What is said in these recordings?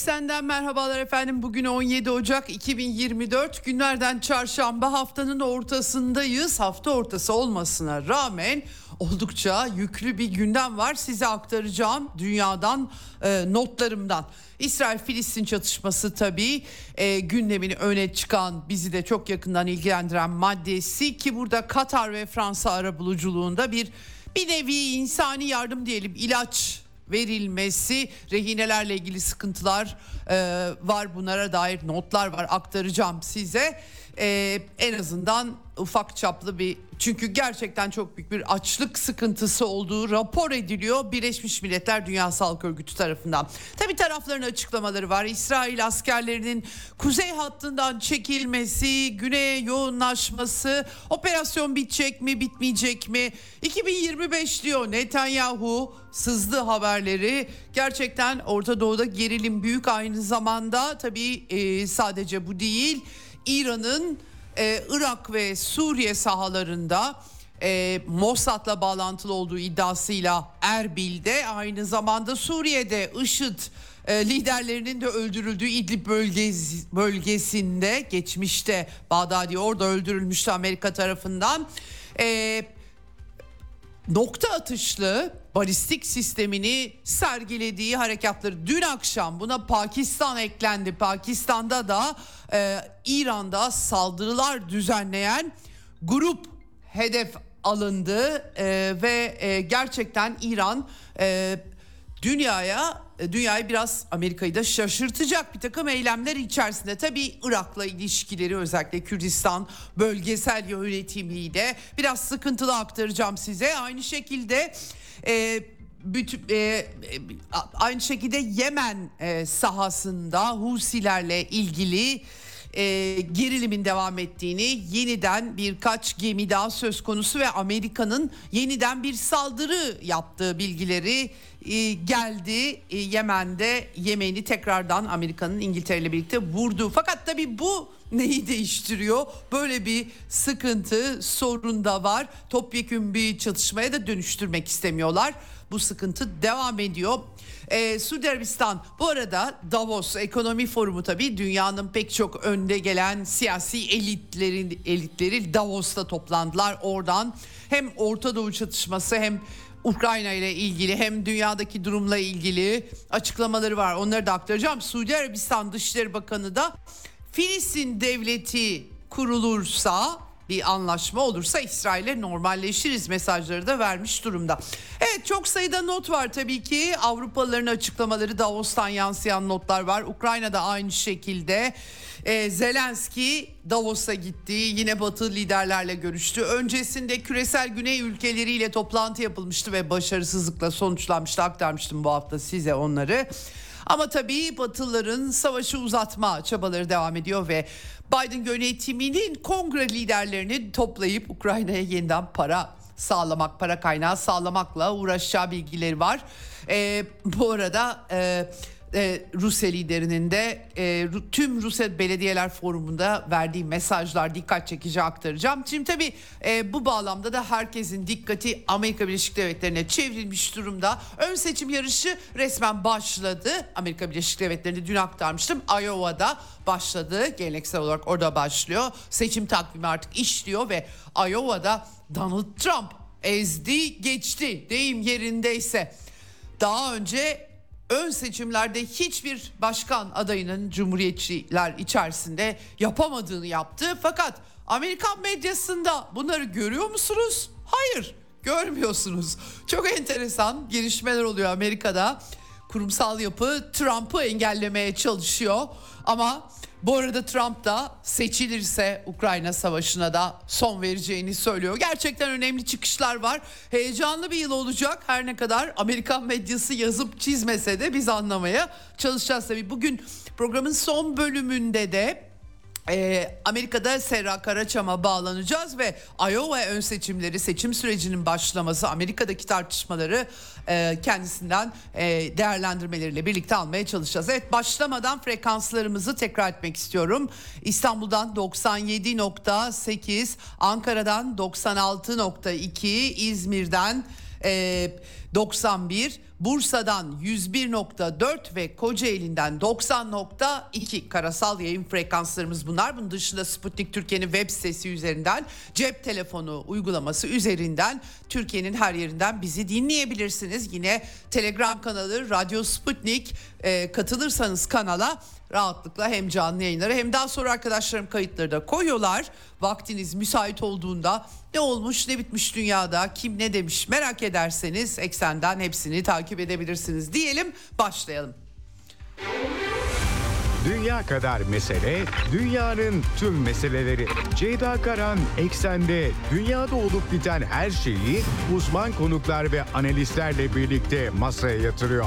Eksenden merhabalar efendim. Bugün 17 Ocak 2024 günlerden çarşamba haftanın ortasındayız. Hafta ortası olmasına rağmen oldukça yüklü bir gündem var. Size aktaracağım dünyadan e, notlarımdan. İsrail-Filistin çatışması tabii e, gündemin öne çıkan bizi de çok yakından ilgilendiren maddesi ki burada Katar ve Fransa arabuluculuğunda bir bir nevi insani yardım diyelim ilaç verilmesi rehinelerle ilgili sıkıntılar e, var. Bunlara dair notlar var. Aktaracağım size. E, en azından ufak çaplı bir çünkü gerçekten çok büyük bir açlık sıkıntısı olduğu rapor ediliyor Birleşmiş Milletler Dünya Sağlık Örgütü tarafından. Tabi tarafların açıklamaları var. İsrail askerlerinin kuzey hattından çekilmesi, güneye yoğunlaşması, operasyon bitecek mi, bitmeyecek mi? 2025 diyor Netanyahu sızdı haberleri. Gerçekten Orta Doğu'da gerilim büyük aynı zamanda tabii e, sadece bu değil. İran'ın e, Irak ve Suriye sahalarında e, Mossad'la bağlantılı olduğu iddiasıyla Erbil'de aynı zamanda Suriye'de IŞİD e, liderlerinin de öldürüldüğü İdlib bölgesi, bölgesinde geçmişte Bağdadi orada öldürülmüştü Amerika tarafından. E, nokta atışlı balistik sistemini sergilediği harekatları dün akşam buna Pakistan eklendi. Pakistan'da da e, İran'da saldırılar düzenleyen grup hedef alındı e, ve e, gerçekten İran e, dünyaya e, dünyayı biraz Amerika'yı da şaşırtacak bir takım eylemler içerisinde. Tabii Irak'la ilişkileri özellikle Kürdistan bölgesel yönetimiyle biraz sıkıntılı aktaracağım size. Aynı şekilde e, bütün, e, e aynı şekilde Yemen e, sahasında Husilerle ilgili e, gerilimin devam ettiğini yeniden birkaç gemi daha söz konusu ve Amerika'nın yeniden bir saldırı yaptığı bilgileri e, geldi. E, Yemen'de Yemen'i tekrardan Amerika'nın İngiltere ile birlikte vurdu. Fakat tabii bu neyi değiştiriyor? Böyle bir sıkıntı, sorun da var. Topyekün bir çatışmaya da dönüştürmek istemiyorlar. Bu sıkıntı devam ediyor. Ee, Suudi Arabistan bu arada Davos Ekonomi Forumu tabii dünyanın pek çok önde gelen siyasi elitlerin elitleri Davos'ta toplandılar. Oradan hem Orta Doğu çatışması hem Ukrayna ile ilgili hem dünyadaki durumla ilgili açıklamaları var. Onları da aktaracağım. Suudi Arabistan Dışişleri Bakanı da Filistin devleti kurulursa bir anlaşma olursa İsrail'e normalleşiriz mesajları da vermiş durumda. Evet çok sayıda not var tabii ki Avrupalıların açıklamaları Davos'tan yansıyan notlar var. Ukrayna'da aynı şekilde e, Zelenski Davos'a gitti yine batı liderlerle görüştü. Öncesinde küresel güney ülkeleriyle toplantı yapılmıştı ve başarısızlıkla sonuçlanmıştı aktarmıştım bu hafta size onları. Ama tabii Batılıların savaşı uzatma çabaları devam ediyor ve Biden yönetiminin kongre liderlerini toplayıp Ukrayna'ya yeniden para sağlamak, para kaynağı sağlamakla uğraşacağı bilgileri var. Ee, bu arada e, e, Rusya liderinin de e, tüm Rusya Belediyeler Forumu'nda verdiği mesajlar dikkat çekici aktaracağım. Şimdi tabii e, bu bağlamda da herkesin dikkati Amerika Birleşik Devletleri'ne çevrilmiş durumda. Ön seçim yarışı resmen başladı. Amerika Birleşik Devletleri'nde dün aktarmıştım. Iowa'da başladı. Geleneksel olarak orada başlıyor. Seçim takvimi artık işliyor ve Iowa'da Donald Trump ezdi geçti deyim yerindeyse. Daha önce ön seçimlerde hiçbir başkan adayının cumhuriyetçiler içerisinde yapamadığını yaptı. Fakat Amerikan medyasında bunları görüyor musunuz? Hayır görmüyorsunuz. Çok enteresan gelişmeler oluyor Amerika'da. kurumsal yapı Trump'ı engellemeye çalışıyor. Ama bu arada Trump da seçilirse Ukrayna Savaşı'na da son vereceğini söylüyor. Gerçekten önemli çıkışlar var. Heyecanlı bir yıl olacak. Her ne kadar Amerikan medyası yazıp çizmese de biz anlamaya çalışacağız tabii. Bugün programın son bölümünde de ee, Amerika'da Serra Karaçam'a bağlanacağız ve Iowa ön seçimleri seçim sürecinin başlaması Amerika'daki tartışmaları e, kendisinden e, değerlendirmeleriyle birlikte almaya çalışacağız. Evet başlamadan frekanslarımızı tekrar etmek istiyorum. İstanbul'dan 97.8, Ankara'dan 96.2, İzmir'den e, 91, Bursa'dan 101.4 ve Kocaeli'nden 90.2 karasal yayın frekanslarımız bunlar. Bunun dışında Sputnik Türkiye'nin web sitesi üzerinden cep telefonu uygulaması üzerinden Türkiye'nin her yerinden bizi dinleyebilirsiniz. Yine Telegram kanalı Radyo Sputnik e, katılırsanız kanala rahatlıkla hem canlı yayınları hem daha sonra arkadaşlarım kayıtları da koyuyorlar. Vaktiniz müsait olduğunda ne olmuş ne bitmiş dünyada kim ne demiş merak ederseniz eksenden hepsini takip edebilirsiniz diyelim başlayalım. Dünya kadar mesele, dünyanın tüm meseleleri. Ceyda Karan Eksen'de dünyada olup biten her şeyi uzman konuklar ve analistlerle birlikte masaya yatırıyor.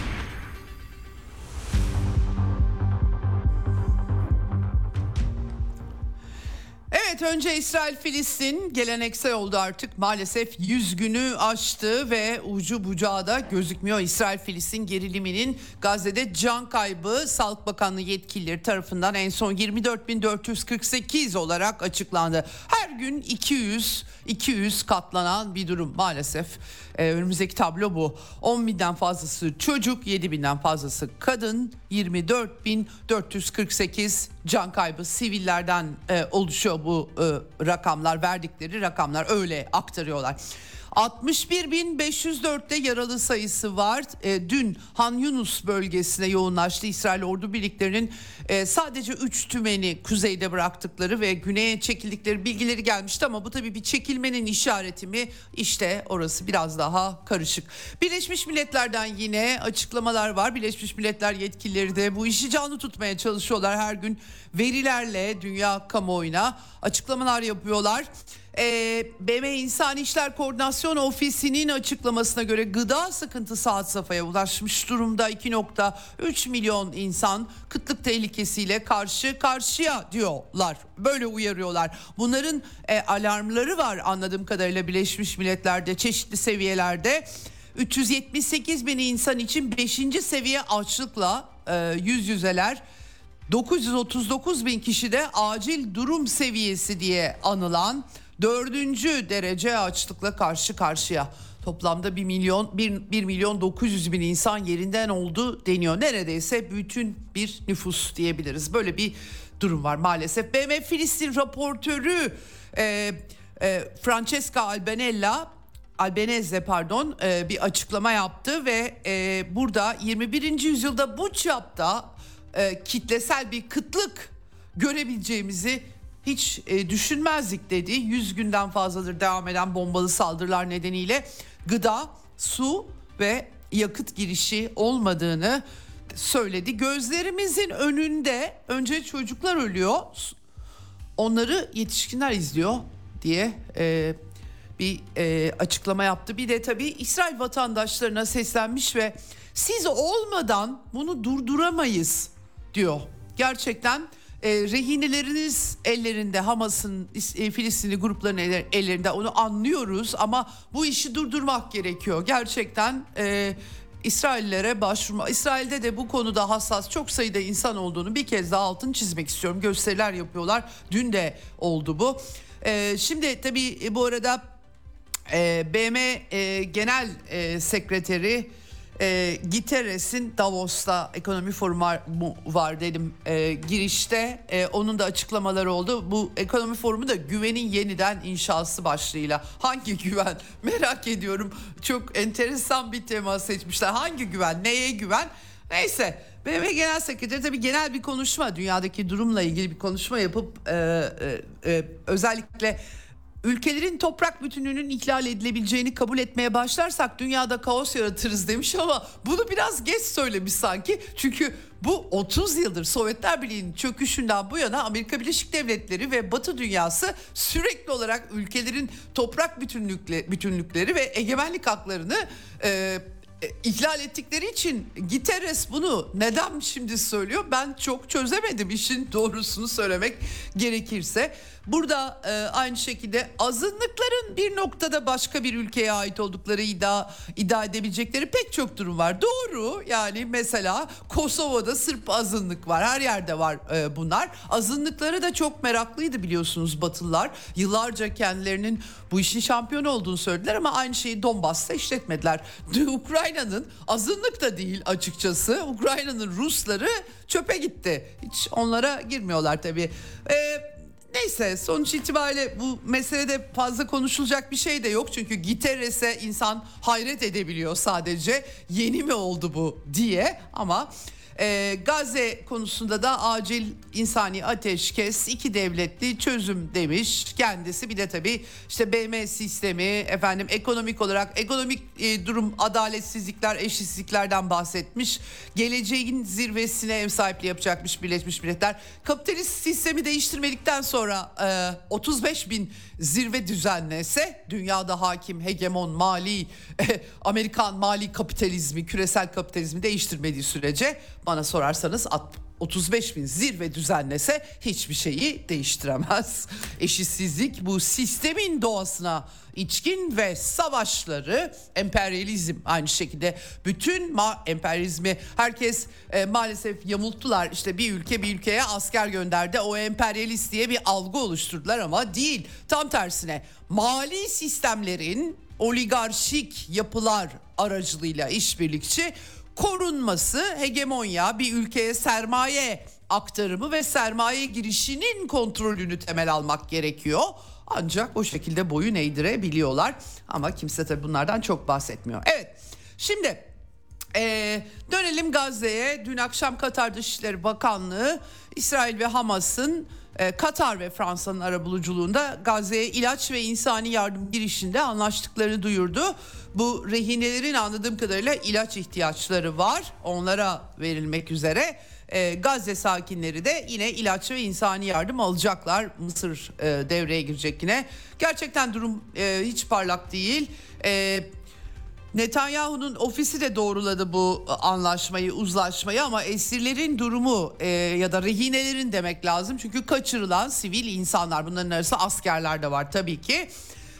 Evet önce İsrail Filistin geleneksel oldu artık maalesef 100 günü aştı ve ucu bucağı da gözükmüyor. İsrail Filistin geriliminin Gazze'de can kaybı Sağlık Bakanlığı yetkilileri tarafından en son 24.448 olarak açıklandı. Her gün 200 200 katlanan bir durum maalesef. Ee, önümüzdeki tablo bu. 10 binden fazlası çocuk, 7 binden fazlası kadın, 24.448 can kaybı sivillerden e, oluşuyor bu e, rakamlar. Verdikleri rakamlar öyle aktarıyorlar. 61.504'te yaralı sayısı var. E, dün Han Yunus bölgesine yoğunlaştı. İsrail ordu birliklerinin e, sadece 3 tümeni kuzeyde bıraktıkları ve güneye çekildikleri bilgileri gelmişti ama bu tabii bir çekilmenin işareti mi? İşte orası biraz daha karışık. Birleşmiş Milletler'den yine açıklamalar var. Birleşmiş Milletler yetkilileri de bu işi canlı tutmaya çalışıyorlar her gün verilerle dünya kamuoyuna açıklamalar yapıyorlar. E, BM İnsan İşler Koordinasyon Ofisi'nin açıklamasına göre gıda sıkıntısı had safhaya ulaşmış durumda 2.3 milyon insan kıtlık tehlikesiyle karşı karşıya diyorlar. Böyle uyarıyorlar. Bunların e, alarmları var anladığım kadarıyla Birleşmiş Milletler'de çeşitli seviyelerde. 378 bin insan için 5. seviye açlıkla e, yüz yüzeler. 939 bin kişi de acil durum seviyesi diye anılan dördüncü derece açlıkla karşı karşıya. Toplamda 1 milyon 1, 1 milyon 900 bin insan yerinden oldu deniyor. Neredeyse bütün bir nüfus diyebiliriz. Böyle bir durum var maalesef. BM Filistin raportörü e, e, Francesca Albanella Albanese pardon e, bir açıklama yaptı ve e, burada 21. yüzyılda bu çapta e, kitlesel bir kıtlık görebileceğimizi hiç e, düşünmezdik dedi. 100 günden fazladır devam eden bombalı saldırılar nedeniyle gıda, su ve yakıt girişi olmadığını söyledi. Gözlerimizin önünde önce çocuklar ölüyor, onları yetişkinler izliyor diye e, bir e, açıklama yaptı. Bir de tabii İsrail vatandaşlarına seslenmiş ve siz olmadan bunu durduramayız diyor. Gerçekten e, rehineleriniz ellerinde Hamas'ın e, Filistinli grupların ellerinde onu anlıyoruz ama bu işi durdurmak gerekiyor. Gerçekten e, İsraillere başvurma. İsrail'de de bu konuda hassas çok sayıda insan olduğunu bir kez daha altını çizmek istiyorum. Gösteriler yapıyorlar. Dün de oldu bu. E, şimdi tabii e, bu arada e, BM e, Genel e, Sekreteri e, Giteres'in Davos'ta ekonomi forumu var, var dedim e, girişte. E, onun da açıklamaları oldu. Bu ekonomi forumu da güvenin yeniden inşası başlığıyla. Hangi güven? Merak ediyorum. Çok enteresan bir tema seçmişler. Hangi güven? Neye güven? Neyse BM Genel Sekreteri tabii genel bir konuşma. Dünyadaki durumla ilgili bir konuşma yapıp e, e, e, özellikle ülkelerin toprak bütünlüğünün ihlal edilebileceğini kabul etmeye başlarsak dünyada kaos yaratırız demiş ama bunu biraz geç söylemiş sanki. Çünkü bu 30 yıldır Sovyetler Birliği'nin çöküşünden bu yana Amerika Birleşik Devletleri ve Batı dünyası sürekli olarak ülkelerin toprak bütünlükle, bütünlükleri ve egemenlik haklarını e, e, ihlal ettikleri için Guterres bunu neden şimdi söylüyor ben çok çözemedim işin doğrusunu söylemek gerekirse. Burada e, aynı şekilde azınlıkların bir noktada başka bir ülkeye ait oldukları iddia, iddia edebilecekleri pek çok durum var. Doğru yani mesela Kosova'da Sırp azınlık var her yerde var e, bunlar. Azınlıkları da çok meraklıydı biliyorsunuz Batılılar. Yıllarca kendilerinin bu işin şampiyon olduğunu söylediler ama aynı şeyi Donbass'ta işletmediler. Ukrayna'nın azınlık da değil açıkçası. Ukrayna'nın Rusları çöpe gitti. Hiç onlara girmiyorlar tabii. Ee, Neyse sonuç itibariyle bu meselede fazla konuşulacak bir şey de yok. Çünkü Guterres'e insan hayret edebiliyor sadece. Yeni mi oldu bu diye ama e, Gazze konusunda da acil insani ateşkes, iki devletli çözüm demiş kendisi. Bir de tabii işte BM sistemi, efendim ekonomik olarak ekonomik e, durum, adaletsizlikler, eşitsizliklerden bahsetmiş. Geleceğin zirvesine ev sahipliği yapacakmış Birleşmiş Milletler. Kapitalist sistemi değiştirmedikten sonra e, 35 bin zirve düzenlese dünyada hakim hegemon mali Amerikan mali kapitalizmi küresel kapitalizmi değiştirmediği sürece bana sorarsanız 35 bin zirve düzenlese hiçbir şeyi değiştiremez. Eşitsizlik bu sistemin doğasına içkin ve savaşları emperyalizm aynı şekilde bütün ma- emperyalizmi herkes e, maalesef yamulttular işte bir ülke bir ülkeye asker gönderdi o emperyalist diye bir algı oluşturdular ama değil tam tersine mali sistemlerin oligarşik yapılar aracılığıyla işbirlikçi korunması hegemonya bir ülkeye sermaye aktarımı ve sermaye girişinin kontrolünü temel almak gerekiyor. Ancak o şekilde boyun eğdirebiliyorlar ama kimse tabii bunlardan çok bahsetmiyor. Evet şimdi ee, dönelim Gazze'ye. Dün akşam Katar Dışişleri Bakanlığı İsrail ve Hamas'ın e, Katar ve Fransa'nın arabuluculuğunda Gazze'ye ilaç ve insani yardım girişinde anlaştıklarını duyurdu. Bu rehinelerin anladığım kadarıyla ilaç ihtiyaçları var. Onlara verilmek üzere. E, Gazze sakinleri de yine ilaç ve insani yardım alacaklar. Mısır e, devreye girecek yine. Gerçekten durum e, hiç parlak değil. E, Netanyahu'nun ofisi de doğruladı bu anlaşmayı, uzlaşmayı ama esirlerin durumu e, ya da rehinelerin demek lazım. Çünkü kaçırılan sivil insanlar bunların arasında askerler de var tabii ki.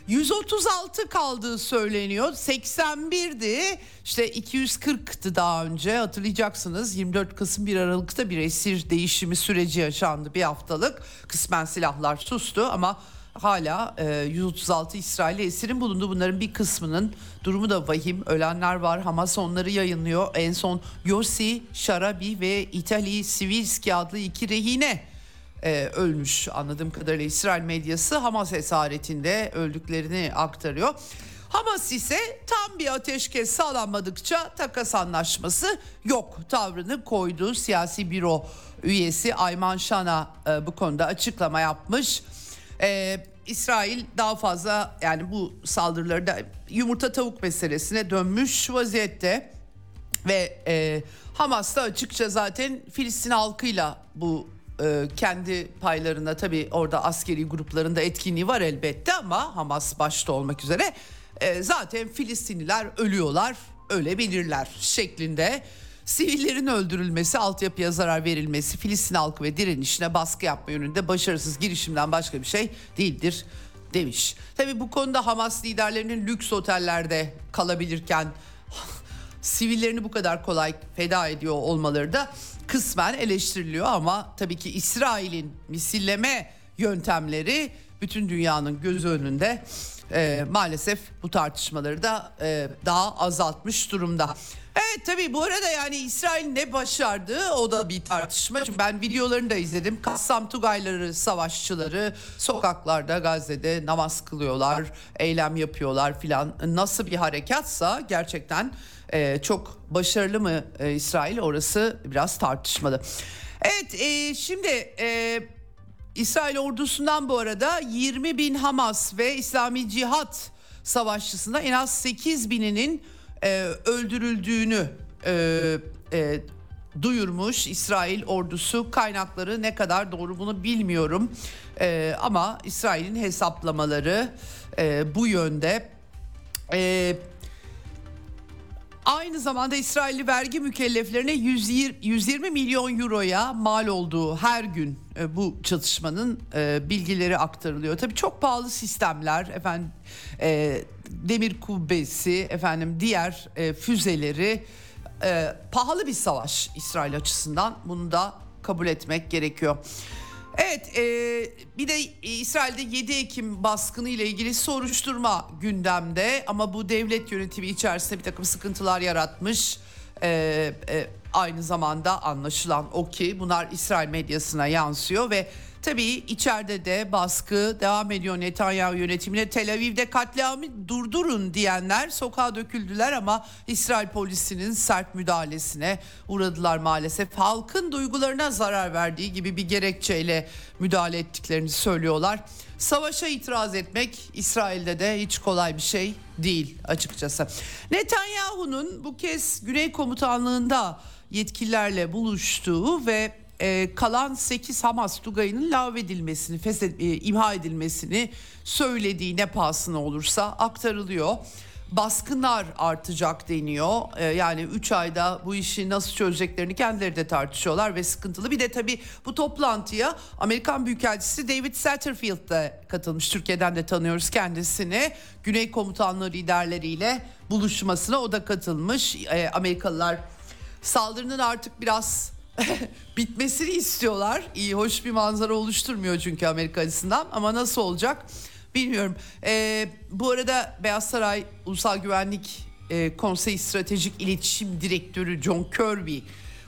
136 kaldığı söyleniyor. 81'di. İşte 240'tı daha önce hatırlayacaksınız. 24 Kasım 1 Aralık'ta bir esir değişimi süreci yaşandı bir haftalık. Kısmen silahlar sustu ama hala e, 136 İsrailli esirin bulunduğu bunların bir kısmının durumu da vahim. Ölenler var. Hamas onları yayınlıyor. En son Yossi Şarabi ve İtali Sivilski adlı iki rehine e, ölmüş anladığım kadarıyla İsrail medyası Hamas esaretinde öldüklerini aktarıyor. Hamas ise tam bir ateşkes sağlanmadıkça takas anlaşması yok tavrını koydu. Siyasi büro üyesi Ayman Şana e, bu konuda açıklama yapmış. Ee, İsrail daha fazla yani bu saldırıları da yumurta tavuk meselesine dönmüş vaziyette. Ve e, Hamas da açıkça zaten Filistin halkıyla bu e, kendi paylarına tabii orada askeri gruplarında etkinliği var elbette ama Hamas başta olmak üzere e, zaten Filistinliler ölüyorlar ölebilirler şeklinde Sivillerin öldürülmesi, altyapıya zarar verilmesi, Filistin halkı ve direnişine baskı yapma yönünde başarısız girişimden başka bir şey değildir demiş. Tabii bu konuda Hamas liderlerinin lüks otellerde kalabilirken sivillerini bu kadar kolay feda ediyor olmaları da kısmen eleştiriliyor ama tabii ki İsrail'in misilleme yöntemleri bütün dünyanın göz önünde e, maalesef bu tartışmaları da e, daha azaltmış durumda. Evet tabii bu arada yani İsrail ne başardı o da bir tartışma. Çünkü ben videolarını da izledim. Kassam Tugayları savaşçıları sokaklarda Gazze'de namaz kılıyorlar, eylem yapıyorlar filan. Nasıl bir harekatsa gerçekten e, çok başarılı mı e, İsrail orası biraz tartışmalı. Evet e, şimdi e, İsrail ordusundan bu arada 20 bin Hamas ve İslami Cihat savaşçısında en az 8 bininin e, öldürüldüğünü e, e, duyurmuş İsrail ordusu kaynakları ne kadar doğru bunu bilmiyorum e, ama İsrail'in hesaplamaları e, bu yönde. E, Aynı zamanda İsrailli vergi mükelleflerine 120 milyon euroya mal olduğu her gün e, bu çatışmanın e, bilgileri aktarılıyor. Tabii çok pahalı sistemler efendim e, demir kubbesi efendim diğer füzeleri pahalı bir savaş İsrail açısından bunu da kabul etmek gerekiyor. Evet e, bir de İsrail'de 7 Ekim baskını ile ilgili soruşturma gündemde ama bu devlet yönetimi içerisinde bir takım sıkıntılar yaratmış. E, e, aynı zamanda anlaşılan o ki bunlar İsrail medyasına yansıyor ve Tabii içeride de baskı devam ediyor Netanyahu yönetimine. Tel Aviv'de katliamı durdurun diyenler sokağa döküldüler ama İsrail polisinin sert müdahalesine uğradılar maalesef. Halkın duygularına zarar verdiği gibi bir gerekçeyle müdahale ettiklerini söylüyorlar. Savaşa itiraz etmek İsrail'de de hiç kolay bir şey değil açıkçası. Netanyahu'nun bu kez Güney Komutanlığı'nda yetkililerle buluştuğu ve e, kalan 8 Hamas Tugayı'nın lağvedilmesini, feshed, e, imha edilmesini söylediği ne pahasına olursa aktarılıyor. Baskınlar artacak deniyor. E, yani 3 ayda bu işi nasıl çözeceklerini kendileri de tartışıyorlar ve sıkıntılı. Bir de tabii bu toplantıya Amerikan Büyükelçisi David Satterfield de katılmış. Türkiye'den de tanıyoruz kendisini. Güney Komutanlığı liderleriyle buluşmasına o da katılmış. E, Amerikalılar saldırının artık biraz bitmesini istiyorlar. İyi hoş bir manzara oluşturmuyor çünkü Amerika açısından ama nasıl olacak bilmiyorum. Ee, bu arada Beyaz Saray Ulusal Güvenlik e, Konseyi Stratejik İletişim Direktörü John Kirby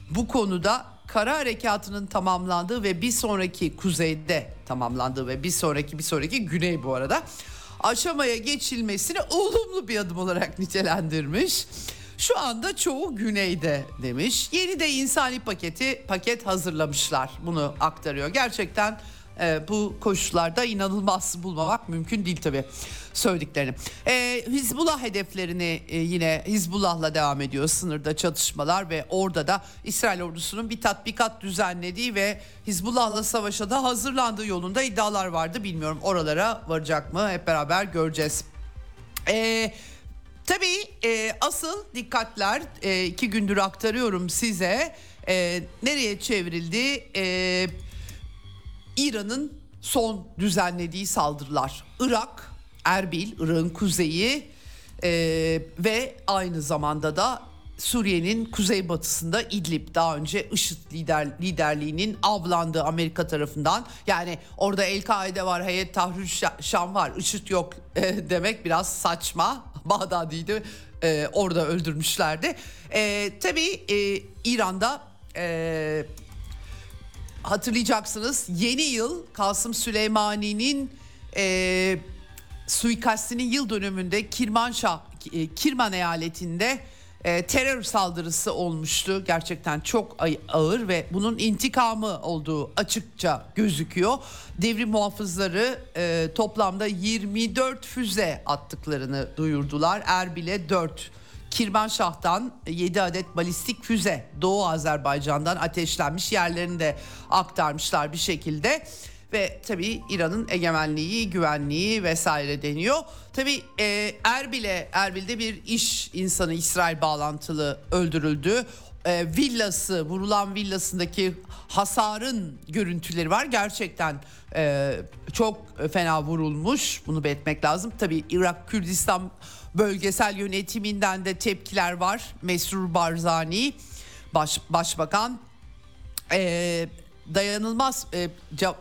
bu konuda kara harekatının tamamlandığı ve bir sonraki kuzeyde tamamlandığı ve bir sonraki bir sonraki güney bu arada aşamaya geçilmesini olumlu bir adım olarak nitelendirmiş. Şu anda çoğu güneyde demiş. Yeni de insani paketi paket hazırlamışlar. Bunu aktarıyor. Gerçekten e, bu koşullarda inanılmaz bulmamak mümkün değil tabii söylediklerini. E, Hizbullah hedeflerini e, yine Hizbullah'la devam ediyor sınırda çatışmalar ve orada da İsrail ordusunun bir tatbikat düzenlediği ve Hizbullah'la savaşa da hazırlandığı yolunda iddialar vardı. Bilmiyorum oralara varacak mı hep beraber göreceğiz. Eee Tabii e, asıl dikkatler e, iki gündür aktarıyorum size. E, nereye çevrildi? E, İran'ın son düzenlediği saldırılar. Irak, Erbil, Irak'ın kuzeyi e, ve aynı zamanda da Suriye'nin kuzeybatısında İdlib daha önce IŞİD lider, liderliğinin avlandığı Amerika tarafından yani orada El-Kaide var, Heyet Tahrir Şam var, IŞİD yok e, demek biraz saçma. Bağdadi'yi e, orada öldürmüşlerdi. E, tabii e, İran'da e, hatırlayacaksınız yeni yıl Kasım Süleymani'nin e, suikastinin yıl dönümünde Kirmanşah, e, Kirman eyaletinde e, terör saldırısı olmuştu. Gerçekten çok ağır ve bunun intikamı olduğu açıkça gözüküyor. Devrim muhafızları e, toplamda 24 füze attıklarını duyurdular. Erbil'e 4 Kirmanşah'tan 7 adet balistik füze Doğu Azerbaycan'dan ateşlenmiş yerlerini de aktarmışlar bir şekilde ve tabii İran'ın egemenliği, güvenliği vesaire deniyor. Tabii e, Erbil'e, Erbil'de bir iş insanı İsrail bağlantılı öldürüldü. E, villası, vurulan villasındaki hasarın görüntüleri var. Gerçekten e, çok fena vurulmuş. Bunu belirtmek lazım. Tabii Irak Kürdistan bölgesel yönetiminden de tepkiler var. Mesrur Barzani baş, başbakan e, dayanılmaz e,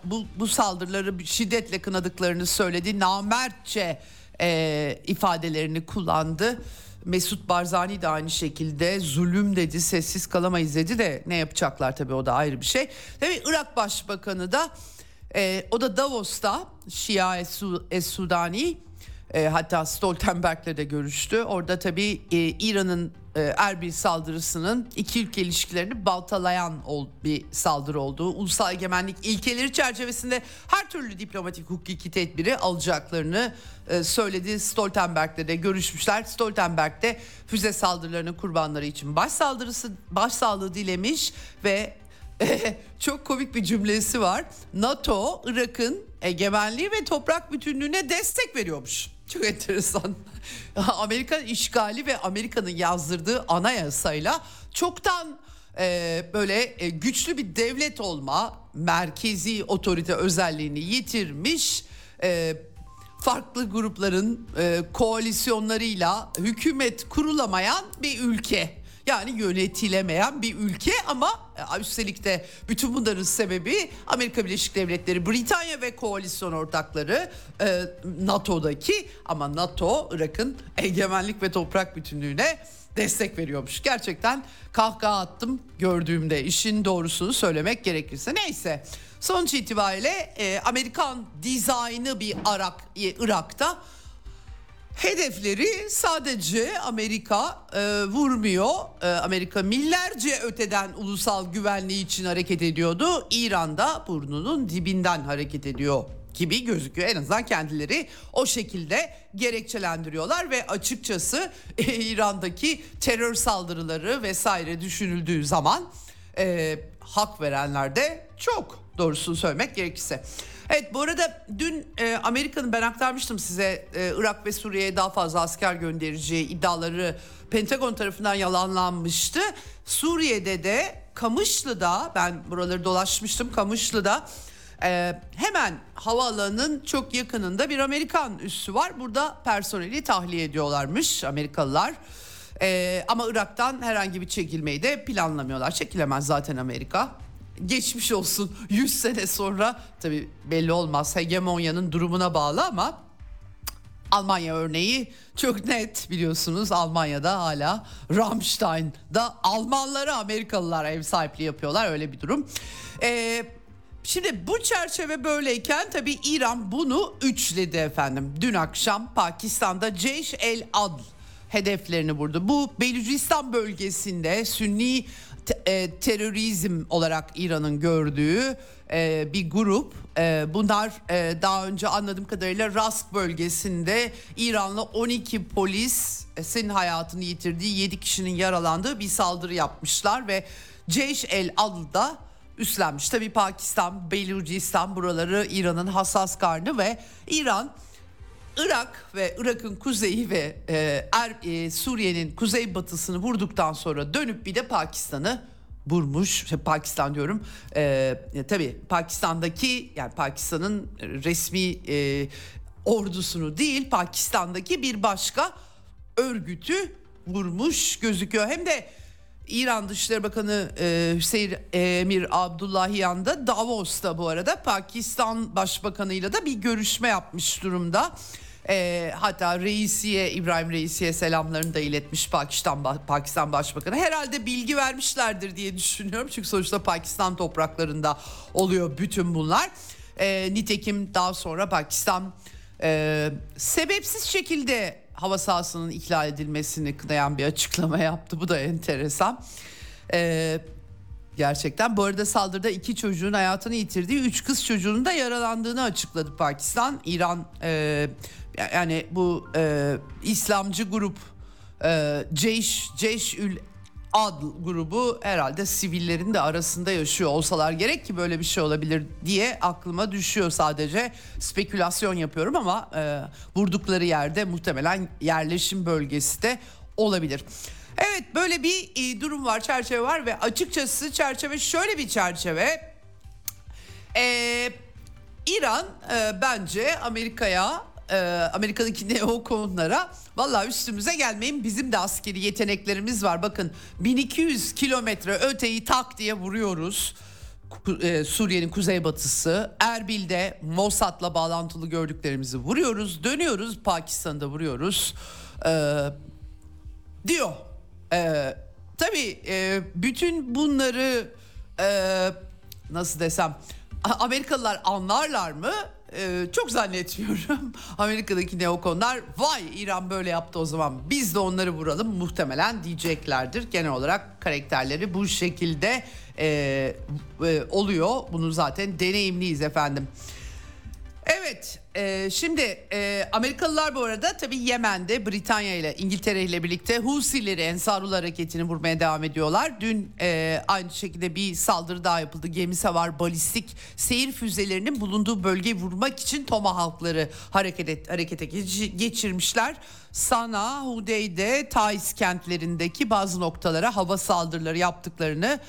bu, bu saldırıları şiddetle kınadıklarını söyledi. Namertçe e, ifadelerini kullandı. Mesut Barzani de aynı şekilde zulüm dedi, sessiz kalamayız dedi de ne yapacaklar tabii o da ayrı bir şey. Tabii Irak Başbakanı da e, o da Davos'ta Şia Es-Sudani e, hatta Stoltenberg'le de görüştü. Orada tabii e, İran'ın Erbil saldırısının iki ülke ilişkilerini baltalayan bir saldırı olduğu, ulusal egemenlik ilkeleri çerçevesinde her türlü diplomatik hukuki tedbiri alacaklarını e, söyledi. Stoltenberg'le de görüşmüşler. Stoltenberg de füze saldırılarının kurbanları için baş saldırısı başsağlığı dilemiş ve çok komik bir cümlesi var. NATO Irak'ın egemenliği ve toprak bütünlüğüne destek veriyormuş. Çok enteresan. Amerika işgali ve Amerika'nın yazdırdığı anayasayla çoktan e, böyle e, güçlü bir devlet olma, merkezi otorite özelliğini yitirmiş. E, farklı grupların e, koalisyonlarıyla hükümet kurulamayan bir ülke. Yani yönetilemeyen bir ülke ama e, üstelik de bütün bunların sebebi Amerika Birleşik Devletleri, Britanya ve koalisyon ortakları e, NATO'daki ama NATO Irak'ın egemenlik ve toprak bütünlüğüne destek veriyormuş. Gerçekten kahkaha attım gördüğümde işin doğrusunu söylemek gerekirse. Neyse sonuç itibariyle e, Amerikan dizaynı bir Irak, Irak'ta Hedefleri sadece Amerika e, vurmuyor. E, Amerika millerce öteden ulusal güvenliği için hareket ediyordu. İran'da burnunun dibinden hareket ediyor gibi gözüküyor. En azından kendileri o şekilde gerekçelendiriyorlar ve açıkçası e, İran'daki terör saldırıları vesaire düşünüldüğü zaman e, hak verenler de çok doğrusunu söylemek gerekirse. Evet bu arada dün e, Amerika'nın ben aktarmıştım size e, Irak ve Suriye'ye daha fazla asker göndereceği iddiaları Pentagon tarafından yalanlanmıştı. Suriye'de de Kamışlı'da ben buraları dolaşmıştım Kamışlı'da e, hemen havaalanının çok yakınında bir Amerikan üssü var. Burada personeli tahliye ediyorlarmış Amerikalılar. Ee, ama Irak'tan herhangi bir çekilmeyi de planlamıyorlar. Çekilemez zaten Amerika geçmiş olsun 100 sene sonra tabi belli olmaz hegemonyanın durumuna bağlı ama Almanya örneği çok net biliyorsunuz Almanya'da hala Rammstein'da Almanları Amerikalılar ev sahipliği yapıyorlar öyle bir durum. Ee, şimdi bu çerçeve böyleyken tabi İran bunu üçledi efendim. Dün akşam Pakistan'da Ceyş el Adl hedeflerini vurdu. Bu Belucistan bölgesinde Sünni e, terörizm olarak İran'ın gördüğü e, bir grup. E, bunlar e, daha önce anladığım kadarıyla Rask bölgesinde İranlı 12 polisin hayatını yitirdiği 7 kişinin yaralandığı bir saldırı yapmışlar ve Ceyş el Adl'da üstlenmiş. Tabi Pakistan, Belucistan buraları İran'ın hassas karnı ve İran Irak ve Irak'ın kuzeyi ve e, er, e, Suriye'nin kuzeybatısını vurduktan sonra dönüp bir de Pakistan'ı vurmuş. Pakistan diyorum. E, tabii Pakistan'daki yani Pakistan'ın resmi e, ordusunu değil Pakistan'daki bir başka örgütü vurmuş gözüküyor. Hem de İran Dışişleri Bakanı e, Hüseyin Emir Abdullahiyan da Davos'ta bu arada Pakistan Başbakanı'yla da bir görüşme yapmış durumda. E, hatta Reisi'ye İbrahim Reisi'ye selamlarını da iletmiş Pakistan Pakistan Başbakanı. Herhalde bilgi vermişlerdir diye düşünüyorum. Çünkü sonuçta Pakistan topraklarında oluyor bütün bunlar. E, nitekim daha sonra Pakistan e, sebepsiz şekilde hava sahasının ihlal edilmesini kınayan bir açıklama yaptı. Bu da enteresan. Ee, gerçekten bu arada saldırıda iki çocuğun hayatını yitirdiği üç kız çocuğunun da yaralandığını açıkladı Pakistan. İran e, yani bu e, İslamcı grup e, Ceyş, Ceyşül Adl grubu herhalde sivillerin de arasında yaşıyor olsalar gerek ki böyle bir şey olabilir diye aklıma düşüyor sadece spekülasyon yapıyorum ama e, vurdukları yerde muhtemelen yerleşim bölgesi de olabilir. Evet böyle bir e, durum var çerçeve var ve açıkçası çerçeve şöyle bir çerçeve. Ee, İran e, bence Amerika'ya e, Amerika'daki neokonlara vallahi üstümüze gelmeyin bizim de askeri yeteneklerimiz var. Bakın 1200 kilometre öteyi tak diye vuruyoruz. E, Suriye'nin kuzeybatısı Erbil'de Mossad'la bağlantılı gördüklerimizi vuruyoruz dönüyoruz Pakistan'da vuruyoruz ee, diyor. Ee, tabii e, bütün bunları e, nasıl desem Amerikalılar anlarlar mı? Ee, çok zannetmiyorum. Amerika'daki neokonlar vay İran böyle yaptı o zaman biz de onları vuralım muhtemelen diyeceklerdir. Genel olarak karakterleri bu şekilde e, e, oluyor. Bunu zaten deneyimliyiz efendim. Evet e, şimdi e, Amerikalılar bu arada tabii Yemen'de Britanya ile İngiltere ile birlikte Husileri Ensarullah hareketini vurmaya devam ediyorlar. Dün e, aynı şekilde bir saldırı daha yapıldı. Gemi savar balistik seyir füzelerinin bulunduğu bölgeyi vurmak için Tomahawk'ları hareket et, harekete geçirmişler. Sana, Hudeyde, Taiz kentlerindeki bazı noktalara hava saldırıları yaptıklarını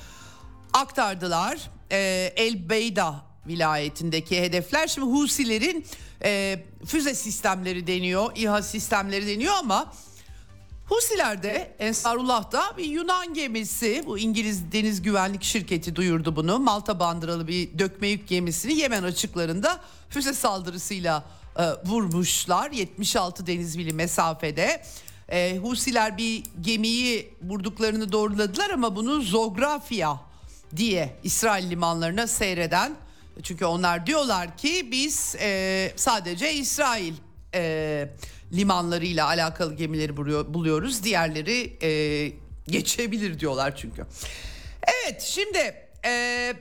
aktardılar. E, El Beyda vilayetindeki hedefler. Şimdi Husilerin e, füze sistemleri deniyor, İHA sistemleri deniyor ama Husilerde Ensarullah'ta bir Yunan gemisi bu İngiliz Deniz Güvenlik Şirketi duyurdu bunu. Malta bandıralı bir dökme yük gemisini Yemen açıklarında füze saldırısıyla e, vurmuşlar 76 deniz mili mesafede. E, Husiler bir gemiyi vurduklarını doğruladılar ama bunu Zografya diye İsrail limanlarına seyreden çünkü onlar diyorlar ki biz e, sadece İsrail e, limanlarıyla alakalı gemileri buluyoruz. Diğerleri e, geçebilir diyorlar çünkü. Evet şimdi e,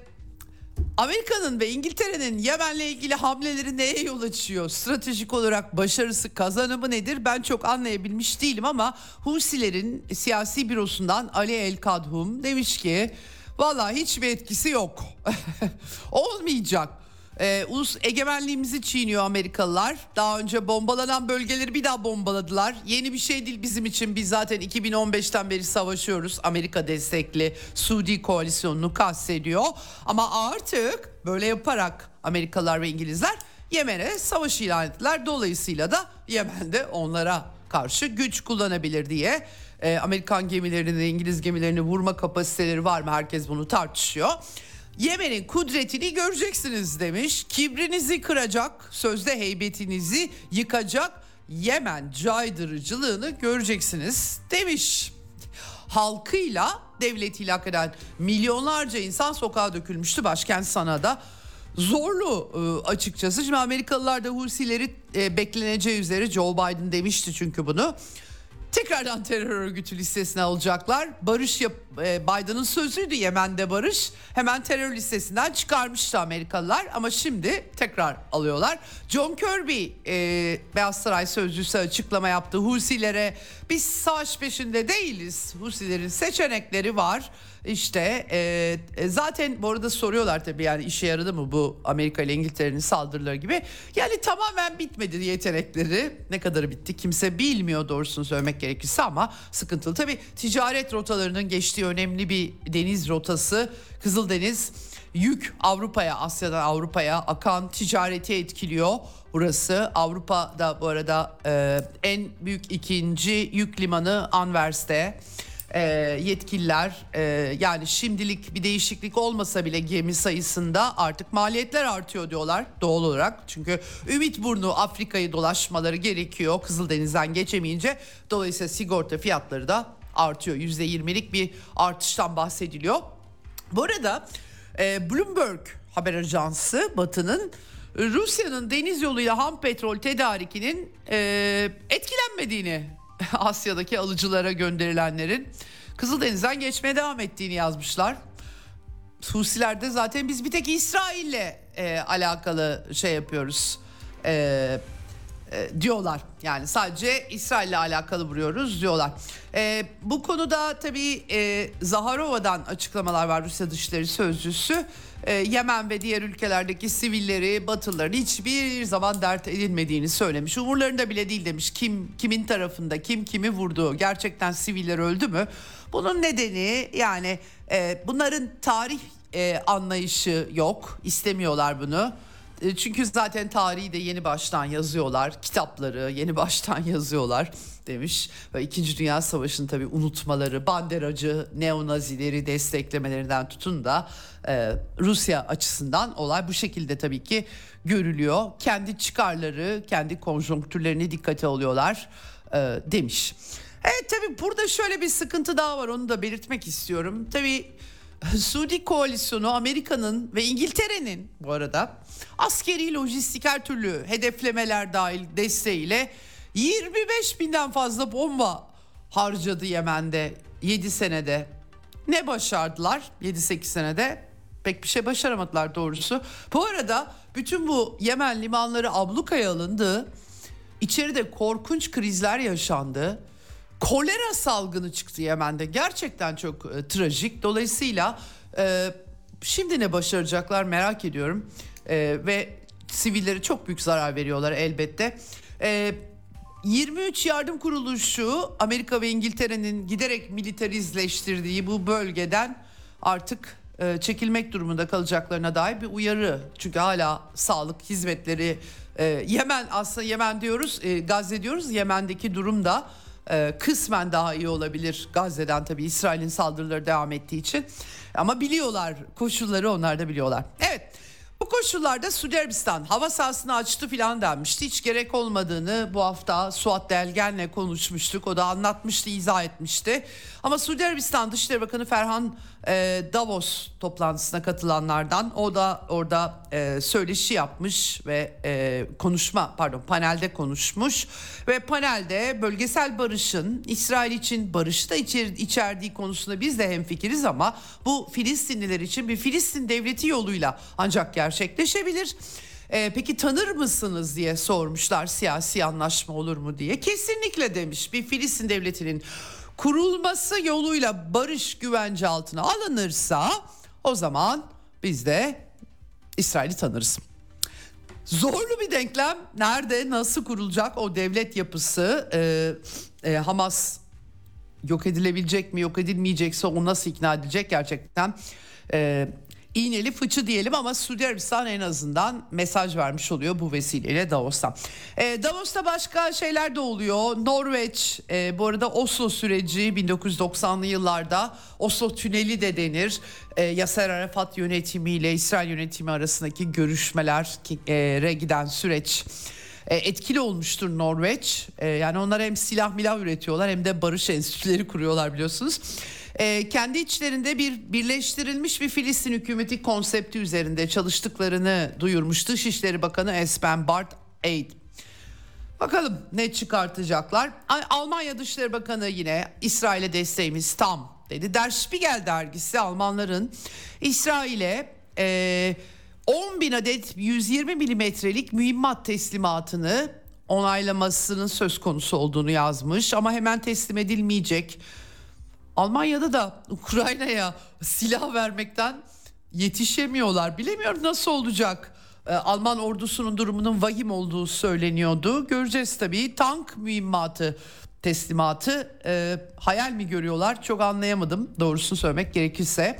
Amerika'nın ve İngiltere'nin Yemen'le ilgili hamleleri neye yol açıyor? Stratejik olarak başarısı kazanımı nedir? Ben çok anlayabilmiş değilim ama Husilerin siyasi bürosundan Ali El Kadhum demiş ki Valla hiçbir etkisi yok. Olmayacak. Ee, ulus egemenliğimizi çiğniyor Amerikalılar. Daha önce bombalanan bölgeleri bir daha bombaladılar. Yeni bir şey değil bizim için. Biz zaten 2015'ten beri savaşıyoruz. Amerika destekli Suudi koalisyonunu kastediyor. Ama artık böyle yaparak Amerikalılar ve İngilizler Yemen'e savaş ilan ettiler. Dolayısıyla da Yemen'de onlara karşı güç kullanabilir diye e, Amerikan gemilerini, İngiliz gemilerini vurma kapasiteleri var mı? Herkes bunu tartışıyor. Yemen'in kudretini göreceksiniz demiş. Kibrinizi kıracak, sözde heybetinizi yıkacak. Yemen caydırıcılığını göreceksiniz demiş. Halkıyla devletiyle hakikaten milyonlarca insan sokağa dökülmüştü başkent Sana'da. Zorlu e, açıkçası. Şimdi Amerikalılar da Husileri e, bekleneceği üzere Joe Biden demişti çünkü bunu tekrardan terör örgütü listesine alacaklar. Barış yap, e, Biden'ın sözüydü Yemen'de barış. Hemen terör listesinden çıkarmıştı Amerikalılar ama şimdi tekrar alıyorlar. John Kirby e, Beyaz Saray sözcüsü açıklama yaptı. Husilere biz savaş peşinde değiliz. Husilerin seçenekleri var. İşte e, e, zaten bu arada soruyorlar tabii yani işe yaradı mı bu Amerika ile İngiltere'nin saldırıları gibi. Yani tamamen bitmedi yetenekleri. Ne kadar bitti kimse bilmiyor doğrusunu söylemek gerekirse ama sıkıntılı. Tabii ticaret rotalarının geçtiği önemli bir deniz rotası Kızıldeniz yük Avrupa'ya Asya'dan Avrupa'ya akan ticareti etkiliyor. Burası Avrupa'da bu arada e, en büyük ikinci yük limanı Anvers'te e, yetkililer e, yani şimdilik bir değişiklik olmasa bile gemi sayısında artık maliyetler artıyor diyorlar doğal olarak. Çünkü Ümit Burnu Afrika'yı dolaşmaları gerekiyor Kızıldeniz'den geçemeyince. Dolayısıyla sigorta fiyatları da artıyor. %20'lik bir artıştan bahsediliyor. Bu arada e, Bloomberg haber ajansı Batı'nın Rusya'nın deniz yoluyla ham petrol tedarikinin e, etkilenmediğini Asya'daki alıcılara gönderilenlerin Kızıldeniz'den geçmeye devam ettiğini yazmışlar. Husilerde zaten biz bir tek İsrail'le e, alakalı şey yapıyoruz. E, e, diyorlar. Yani sadece İsrail'le alakalı vuruyoruz diyorlar. E, bu konuda tabii e, Zaharova'dan açıklamalar var Rusya Dışişleri Sözcüsü. E, Yemen ve diğer ülkelerdeki sivilleri, Batılıların hiçbir zaman dert edilmediğini söylemiş. Umurlarında bile değil demiş. Kim kimin tarafında, kim kimi vurdu, gerçekten siviller öldü mü? Bunun nedeni yani e, bunların tarih e, anlayışı yok. istemiyorlar bunu. E, çünkü zaten tarihi de yeni baştan yazıyorlar. Kitapları yeni baştan yazıyorlar demiş. Ve İkinci Dünya Savaşı'nın tabii unutmaları, banderacı, neonazileri desteklemelerinden tutun da e, Rusya açısından olay bu şekilde tabii ki görülüyor. Kendi çıkarları, kendi konjonktürlerini dikkate alıyorlar e, demiş. Evet tabii burada şöyle bir sıkıntı daha var onu da belirtmek istiyorum. Tabii Suudi koalisyonu Amerika'nın ve İngiltere'nin bu arada askeri lojistik her türlü hedeflemeler dahil desteğiyle 25 binden fazla bomba harcadı Yemen'de 7 senede. Ne başardılar 7-8 senede? Pek bir şey başaramadılar doğrusu. Bu arada bütün bu Yemen limanları ablukaya alındı. İçeride korkunç krizler yaşandı. Kolera salgını çıktı Yemen'de. Gerçekten çok e, trajik. Dolayısıyla e, şimdi ne başaracaklar merak ediyorum. E, ve sivillere çok büyük zarar veriyorlar elbette. E, 23 yardım kuruluşu Amerika ve İngiltere'nin giderek militarizleştirdiği bu bölgeden artık e, çekilmek durumunda kalacaklarına dair bir uyarı. Çünkü hala sağlık hizmetleri e, Yemen aslında Yemen diyoruz e, Gazze diyoruz Yemen'deki durum da e, kısmen daha iyi olabilir Gazze'den tabii İsrail'in saldırıları devam ettiği için. Ama biliyorlar koşulları onlar da biliyorlar. Evet bu koşullarda Suudi Arabistan hava sahasını açtı filan denmişti. Hiç gerek olmadığını bu hafta Suat Delgen'le konuşmuştuk. O da anlatmıştı, izah etmişti. Ama Suudi Arabistan Dışişleri Bakanı Ferhan e, Davos toplantısına katılanlardan. O da orada e, söyleşi yapmış ve e, konuşma pardon panelde konuşmuş. Ve panelde bölgesel barışın İsrail için barışı da içer, içerdiği konusunda biz de hemfikiriz ama bu Filistinliler için bir Filistin devleti yoluyla ancak gerçekleşebilir. Peki tanır mısınız diye sormuşlar siyasi anlaşma olur mu diye. Kesinlikle demiş bir Filistin devletinin kurulması yoluyla barış güvence altına alınırsa o zaman biz de İsrail'i tanırız. Zorlu bir denklem. Nerede, nasıl kurulacak o devlet yapısı? Ee, e, Hamas yok edilebilecek mi, yok edilmeyecekse o nasıl ikna edilecek gerçekten? Ee, iğneli fıçı diyelim ama Suudi Arabistan en azından mesaj vermiş oluyor bu vesileyle Davos'ta. E, Davos'ta başka şeyler de oluyor. Norveç e, bu arada Oslo süreci 1990'lı yıllarda Oslo tüneli de denir. E, Yasser Arafat yönetimiyle İsrail yönetimi arasındaki görüşmelere giden süreç e, etkili olmuştur Norveç. E, yani onlar hem silah milah üretiyorlar hem de barış enstitüleri kuruyorlar biliyorsunuz e, kendi içlerinde bir birleştirilmiş bir Filistin hükümeti konsepti üzerinde çalıştıklarını duyurmuş Dışişleri Bakanı Espen Bart Aid. Bakalım ne çıkartacaklar. Almanya Dışişleri Bakanı yine İsrail'e desteğimiz tam dedi. Der Spiegel dergisi Almanların İsrail'e e, 10 bin adet 120 milimetrelik mühimmat teslimatını onaylamasının söz konusu olduğunu yazmış ama hemen teslim edilmeyecek. Almanya'da da Ukrayna'ya silah vermekten yetişemiyorlar. Bilemiyorum nasıl olacak. Ee, Alman ordusunun durumunun vahim olduğu söyleniyordu. Göreceğiz tabii. Tank mühimmatı teslimatı e, hayal mi görüyorlar çok anlayamadım doğrusunu söylemek gerekirse.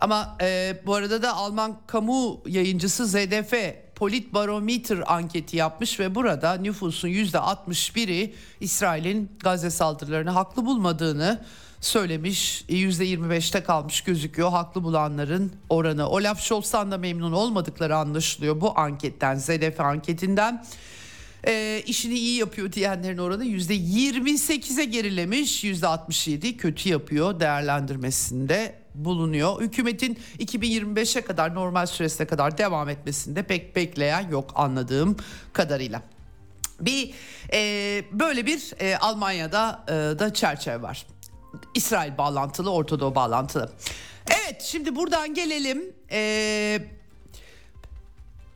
Ama e, bu arada da Alman kamu yayıncısı ZDF Politbarometer anketi yapmış ve burada nüfusun %61'i İsrail'in Gazze saldırılarını haklı bulmadığını söylemiş. %25'te kalmış gözüküyor haklı bulanların oranı. Olaf Scholz'tan da memnun olmadıkları anlaşılıyor bu anketten, ZDF anketinden. E, işini iyi yapıyor diyenlerin oranı %28'e gerilemiş, %67 kötü yapıyor değerlendirmesinde bulunuyor. Hükümetin 2025'e kadar normal süresine kadar devam etmesinde pek bekleyen yok anladığım kadarıyla. Bir e, böyle bir e, Almanya'da e, da çerçeve var. İsrail bağlantılı, Orta Doğu bağlantılı. Evet şimdi buradan gelelim. Ee,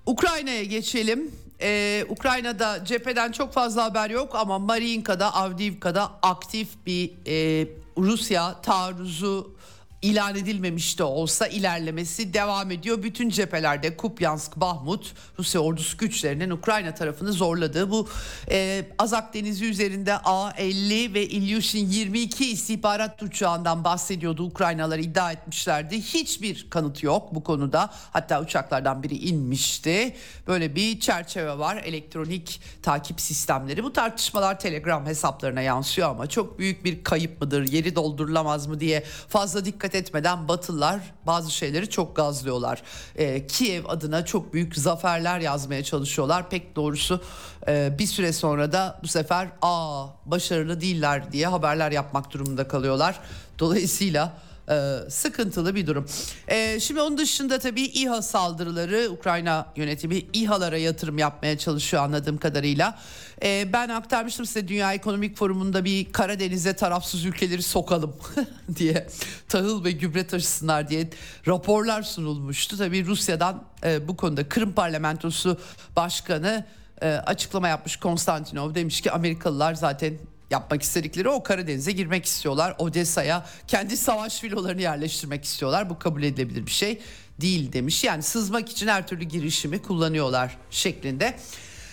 Ukrayna'ya geçelim. Ee, Ukrayna'da cepheden çok fazla haber yok ama Mariinka'da, Avdiivka'da aktif bir e, Rusya taarruzu ilan edilmemiş de olsa ilerlemesi devam ediyor. Bütün cephelerde Kupyansk, Bahmut, Rusya ordusu güçlerinin Ukrayna tarafını zorladığı bu e, Azak Denizi üzerinde A-50 ve Ilyushin 22 istihbarat uçağından bahsediyordu. Ukraynalılar iddia etmişlerdi. Hiçbir kanıt yok bu konuda. Hatta uçaklardan biri inmişti. Böyle bir çerçeve var. Elektronik takip sistemleri. Bu tartışmalar Telegram hesaplarına yansıyor ama çok büyük bir kayıp mıdır? Yeri doldurulamaz mı diye fazla dikkat dikkat etmeden Batılılar bazı şeyleri çok gazlıyorlar. Ee, Kiev adına çok büyük zaferler yazmaya çalışıyorlar. Pek doğrusu e, bir süre sonra da bu sefer aa başarılı değiller diye haberler yapmak durumunda kalıyorlar. Dolayısıyla e, sıkıntılı bir durum. E, şimdi onun dışında tabii İHA saldırıları Ukrayna yönetimi İHA'lara yatırım yapmaya çalışıyor anladığım kadarıyla. E, ben aktarmıştım size Dünya Ekonomik Forumu'nda bir Karadeniz'e tarafsız ülkeleri sokalım diye tahıl ve gübre taşısınlar diye raporlar sunulmuştu. Tabii Rusya'dan e, bu konuda Kırım Parlamentosu Başkanı e, açıklama yapmış Konstantinov demiş ki Amerikalılar zaten yapmak istedikleri o Karadeniz'e girmek istiyorlar. Odessa'ya kendi savaş filolarını yerleştirmek istiyorlar. Bu kabul edilebilir bir şey değil demiş. Yani sızmak için her türlü girişimi kullanıyorlar şeklinde.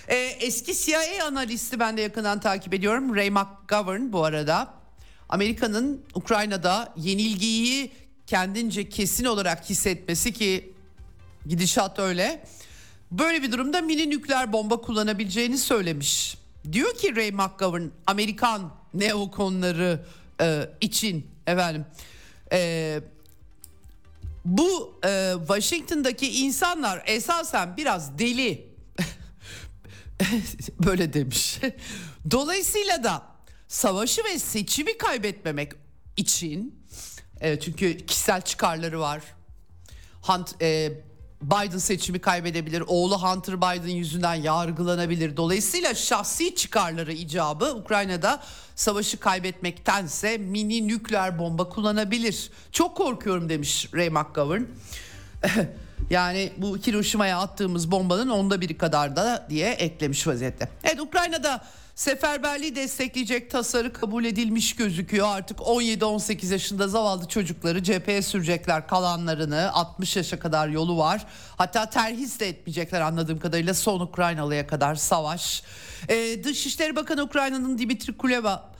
Ee, eski CIA analisti ben de yakından takip ediyorum. Ray McGovern bu arada. Amerika'nın Ukrayna'da yenilgiyi kendince kesin olarak hissetmesi ki gidişat öyle. Böyle bir durumda mini nükleer bomba kullanabileceğini söylemiş. Diyor ki Ray McGovern Amerikan neokonları e, için efendim e, bu e, Washington'daki insanlar esasen biraz deli böyle demiş. Dolayısıyla da savaşı ve seçimi kaybetmemek için e, çünkü kişisel çıkarları var. Hunt, e, Biden seçimi kaybedebilir. Oğlu Hunter Biden yüzünden yargılanabilir. Dolayısıyla şahsi çıkarları icabı Ukrayna'da savaşı kaybetmektense mini nükleer bomba kullanabilir. Çok korkuyorum demiş Ray McGovern. yani bu Hiroşima'ya attığımız bombanın onda biri kadar da diye eklemiş vaziyette. Evet Ukrayna'da Seferberliği destekleyecek tasarı kabul edilmiş gözüküyor. Artık 17-18 yaşında zavallı çocukları cepheye sürecekler kalanlarını. 60 yaşa kadar yolu var. Hatta terhis de etmeyecekler anladığım kadarıyla son Ukraynalıya kadar savaş. Ee, Dışişleri Bakanı Ukrayna'nın Dimitri Kuleba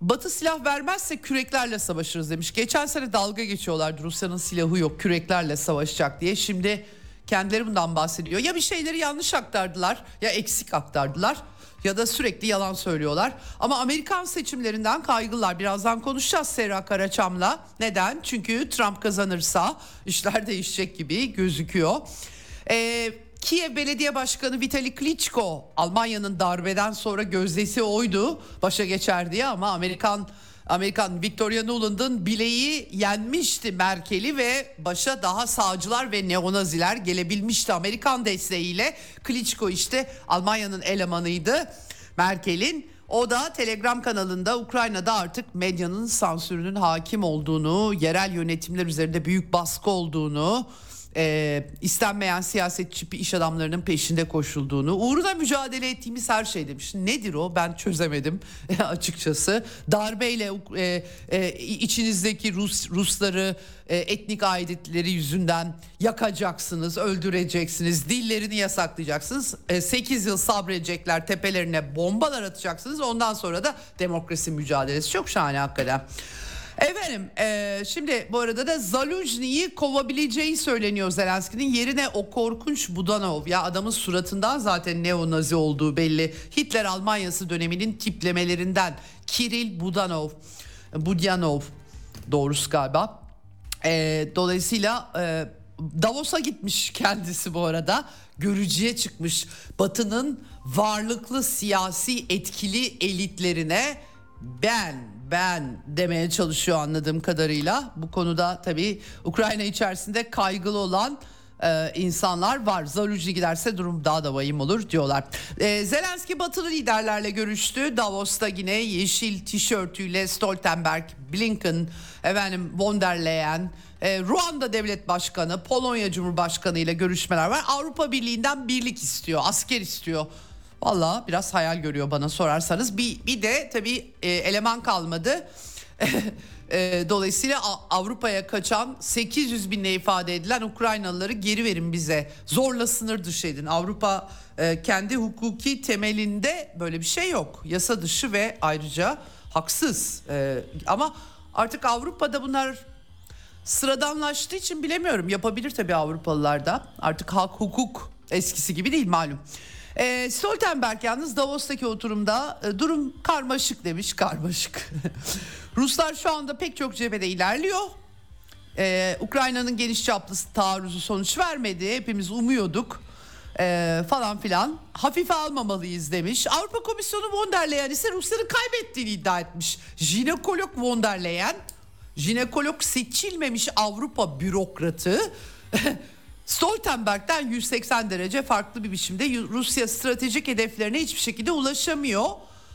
Batı silah vermezse küreklerle savaşırız demiş. Geçen sene dalga geçiyorlardı Rusya'nın silahı yok küreklerle savaşacak diye. Şimdi kendileri bundan bahsediyor. Ya bir şeyleri yanlış aktardılar ya eksik aktardılar ya da sürekli yalan söylüyorlar. Ama Amerikan seçimlerinden kaygılar. Birazdan konuşacağız Serra Karaçam'la. Neden? Çünkü Trump kazanırsa işler değişecek gibi gözüküyor. Ee, Kiev Belediye Başkanı Vitali Klitschko Almanya'nın darbeden sonra gözdesi oydu başa geçer diye ama Amerikan Amerikan Victoria Nuland'ın bileği yenmişti Merkel'i ve başa daha sağcılar ve neonaziler gelebilmişti Amerikan desteğiyle. Klitschko işte Almanya'nın elemanıydı Merkel'in. O da Telegram kanalında Ukrayna'da artık medyanın sansürünün hakim olduğunu, yerel yönetimler üzerinde büyük baskı olduğunu, e, istenmeyen siyasetçi iş adamlarının peşinde koşulduğunu, uğruna mücadele ettiğimiz her şey demiş. Nedir o? Ben çözemedim açıkçası. Darbeyle e, e, içinizdeki Rus Rusları e, etnik aidiyetleri yüzünden yakacaksınız, öldüreceksiniz, dillerini yasaklayacaksınız. E, 8 yıl sabredecekler, tepelerine bombalar atacaksınız. Ondan sonra da demokrasi mücadelesi. Çok şahane hakikaten. Efendim e, şimdi bu arada da Zaluzni'yi kovabileceği söyleniyor Zelenski'nin. Yerine o korkunç Budanov ya adamın suratından zaten neonazi olduğu belli. Hitler Almanyası döneminin tiplemelerinden Kiril Budanov, Budyanov doğrusu galiba. E, dolayısıyla e, Davos'a gitmiş kendisi bu arada. Görücüye çıkmış. Batı'nın varlıklı siyasi etkili elitlerine ben ben demeye çalışıyor anladığım kadarıyla. Bu konuda tabii Ukrayna içerisinde kaygılı olan e, insanlar var. Zaruci giderse durum daha da vahim olur diyorlar. E, Zelenski batılı liderlerle görüştü. Davos'ta yine yeşil tişörtüyle Stoltenberg, Blinken, efendim von der Leyen, e, Ruanda Devlet Başkanı, Polonya Cumhurbaşkanı ile görüşmeler var. Avrupa Birliği'nden birlik istiyor, asker istiyor. Valla biraz hayal görüyor bana sorarsanız. Bir, bir de tabii e, eleman kalmadı. e, dolayısıyla Avrupa'ya kaçan 800 binle ifade edilen Ukraynalıları geri verin bize. Zorla sınır dışı edin. Avrupa e, kendi hukuki temelinde böyle bir şey yok. Yasa dışı ve ayrıca haksız. E, ama artık Avrupa'da bunlar sıradanlaştığı için bilemiyorum. Yapabilir tabii Avrupalılar da. Artık hak hukuk eskisi gibi değil malum. E, Stoltenberg yalnız Davos'taki oturumda e, durum karmaşık demiş karmaşık. Ruslar şu anda pek çok cephede ilerliyor. Ee, Ukrayna'nın geniş çaplı taarruzu sonuç vermedi. Hepimiz umuyorduk ee, falan filan. Hafife almamalıyız demiş. Avrupa Komisyonu von der Leyen ise Rusya'nın kaybettiğini iddia etmiş. Jinekolog von der Leyen, jinekolog seçilmemiş Avrupa bürokratı Stoltenberg'den 180 derece farklı bir biçimde Rusya stratejik hedeflerine hiçbir şekilde ulaşamıyor.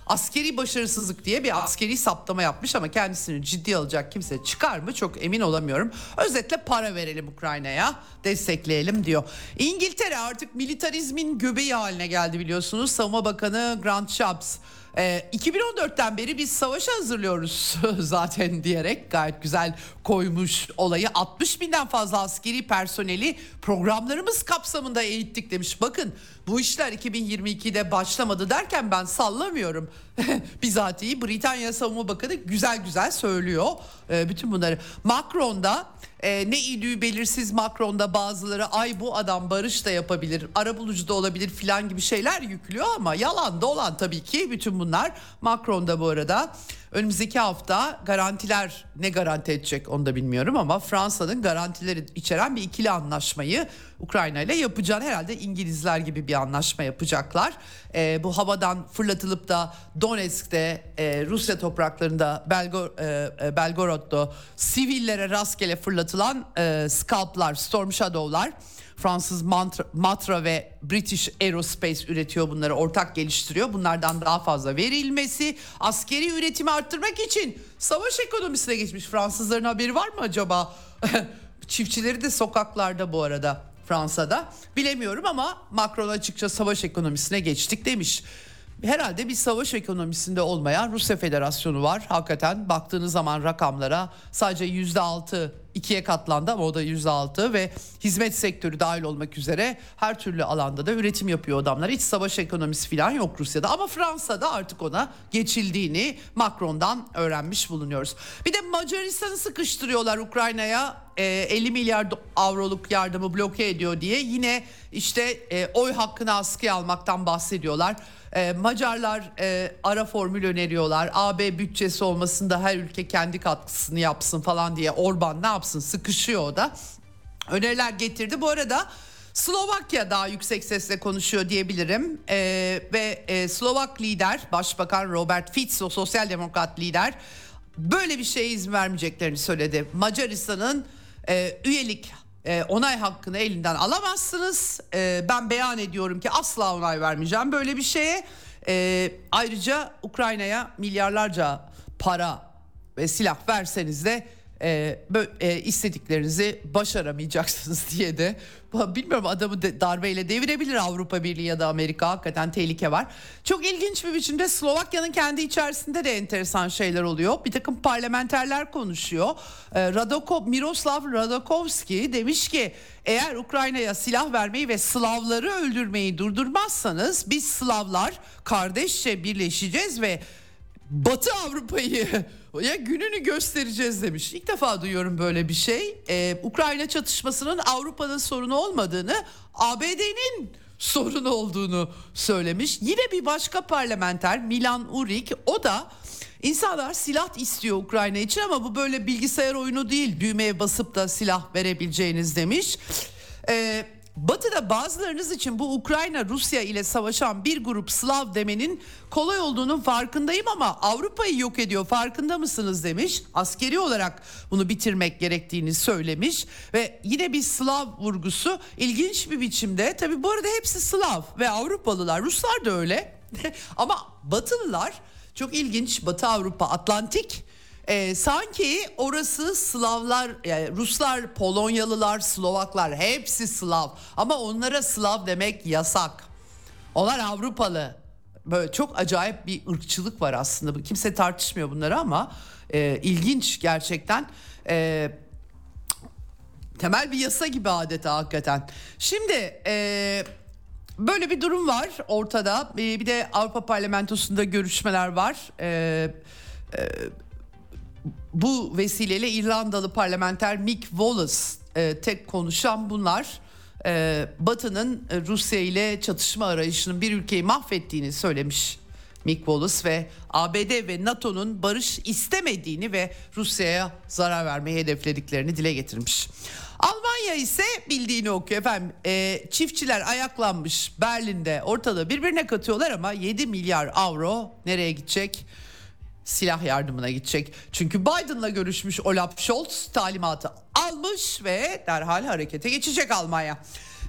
Askeri başarısızlık diye bir askeri saptama yapmış ama kendisini ciddi alacak kimse çıkar mı çok emin olamıyorum. Özetle para verelim Ukrayna'ya destekleyelim diyor. İngiltere artık militarizmin göbeği haline geldi biliyorsunuz. Savunma Bakanı Grant Shapps e, 2014'ten beri biz savaşa hazırlıyoruz zaten diyerek gayet güzel koymuş olayı. 60 binden fazla askeri personeli programlarımız kapsamında eğittik demiş. Bakın bu işler 2022'de başlamadı derken ben sallamıyorum. Bizatihi Britanya Savunma Bakanı güzel güzel söylüyor e, bütün bunları. Macron da e, ne idüğü belirsiz Macron'da bazıları ay bu adam barış da yapabilir, ara bulucu da olabilir filan gibi şeyler yüklüyor ama yalan da olan tabii ki bütün bunlar. Macron'da bu arada önümüzdeki hafta garantiler ne garanti edecek onu da bilmiyorum ama Fransa'nın garantileri içeren bir ikili anlaşmayı Ukrayna ile yapacağını herhalde İngilizler gibi bir anlaşma yapacaklar. E, bu havadan fırlatılıp da Donetsk'te e, Rusya topraklarında Belgor, e, e Belgorod'da sivillere rastgele fırlatılan e, scalplar, Storm Shadow'lar Fransız Matra, Matra ve British Aerospace üretiyor bunları ortak geliştiriyor. Bunlardan daha fazla verilmesi askeri üretimi arttırmak için savaş ekonomisine geçmiş. Fransızların haberi var mı acaba? Çiftçileri de sokaklarda bu arada Fransa'da. Bilemiyorum ama Macron açıkça savaş ekonomisine geçtik demiş herhalde bir savaş ekonomisinde olmayan Rusya Federasyonu var. Hakikaten baktığınız zaman rakamlara sadece yüzde altı ikiye katlandı ama o da yüzde altı ve hizmet sektörü dahil olmak üzere her türlü alanda da üretim yapıyor adamlar. Hiç savaş ekonomisi falan yok Rusya'da ama Fransa'da artık ona geçildiğini Macron'dan öğrenmiş bulunuyoruz. Bir de Macaristan'ı sıkıştırıyorlar Ukrayna'ya 50 e, milyar avroluk yardımı bloke ediyor diye yine işte e, oy hakkını askıya almaktan bahsediyorlar. E, Macarlar e, ara formül öneriyorlar. AB bütçesi olmasında her ülke kendi katkısını yapsın falan diye Orban ne yapsın sıkışıyor o da. Öneriler getirdi. Bu arada Slovakya daha yüksek sesle konuşuyor diyebilirim ee, ve e, Slovak lider Başbakan Robert Fico sosyal demokrat lider böyle bir şeye izin vermeyeceklerini söyledi. Macaristan'ın e, üyelik e, onay hakkını elinden alamazsınız. E, ben beyan ediyorum ki asla onay vermeyeceğim böyle bir şeye. E, ayrıca Ukrayna'ya milyarlarca para ve silah verseniz de e, e, istediklerinizi başaramayacaksınız diye de bilmiyorum adamı de, darbeyle devirebilir Avrupa Birliği ya da Amerika hakikaten tehlike var. Çok ilginç bir biçimde Slovakya'nın kendi içerisinde de enteresan şeyler oluyor. Bir takım parlamenterler konuşuyor. E, Radoko, Miroslav Radokovski demiş ki eğer Ukrayna'ya silah vermeyi ve Slavları öldürmeyi durdurmazsanız biz Slavlar kardeşçe birleşeceğiz ve Batı Avrupa'yı ya gününü göstereceğiz demiş. İlk defa duyuyorum böyle bir şey. Ee, Ukrayna çatışmasının Avrupa'nın sorunu olmadığını, ABD'nin sorunu olduğunu söylemiş. Yine bir başka parlamenter Milan Urik o da insanlar silah istiyor Ukrayna için ama bu böyle bilgisayar oyunu değil. Düğmeye basıp da silah verebileceğiniz demiş. Ee, Batı'da bazılarınız için bu Ukrayna Rusya ile savaşan bir grup Slav demenin kolay olduğunun farkındayım ama Avrupa'yı yok ediyor farkında mısınız demiş. Askeri olarak bunu bitirmek gerektiğini söylemiş ve yine bir Slav vurgusu ilginç bir biçimde. Tabi bu arada hepsi Slav ve Avrupalılar Ruslar da öyle ama Batılılar çok ilginç Batı Avrupa Atlantik e, sanki orası Slavlar, yani Ruslar, Polonyalılar, Slovaklar hepsi Slav. Ama onlara Slav demek yasak. Onlar Avrupalı. Böyle çok acayip bir ırkçılık var aslında. Kimse tartışmıyor bunları ama e, ilginç gerçekten. E, temel bir yasa gibi adeta hakikaten. Şimdi e, böyle bir durum var ortada. E, bir de Avrupa Parlamentosu'nda görüşmeler var. E, e, bu vesileyle İrlandalı parlamenter Mick Wallace e, tek konuşan bunlar. E, Batı'nın e, Rusya ile çatışma arayışının bir ülkeyi mahvettiğini söylemiş Mick Wallace ve ABD ve NATO'nun barış istemediğini ve Rusya'ya zarar vermeyi hedeflediklerini dile getirmiş. Almanya ise bildiğini okuyor efendim. E, çiftçiler ayaklanmış Berlin'de ortalığı birbirine katıyorlar ama 7 milyar avro nereye gidecek? Silah yardımına gidecek. Çünkü Biden'la görüşmüş Olaf Scholz talimatı almış ve derhal harekete geçecek Almanya.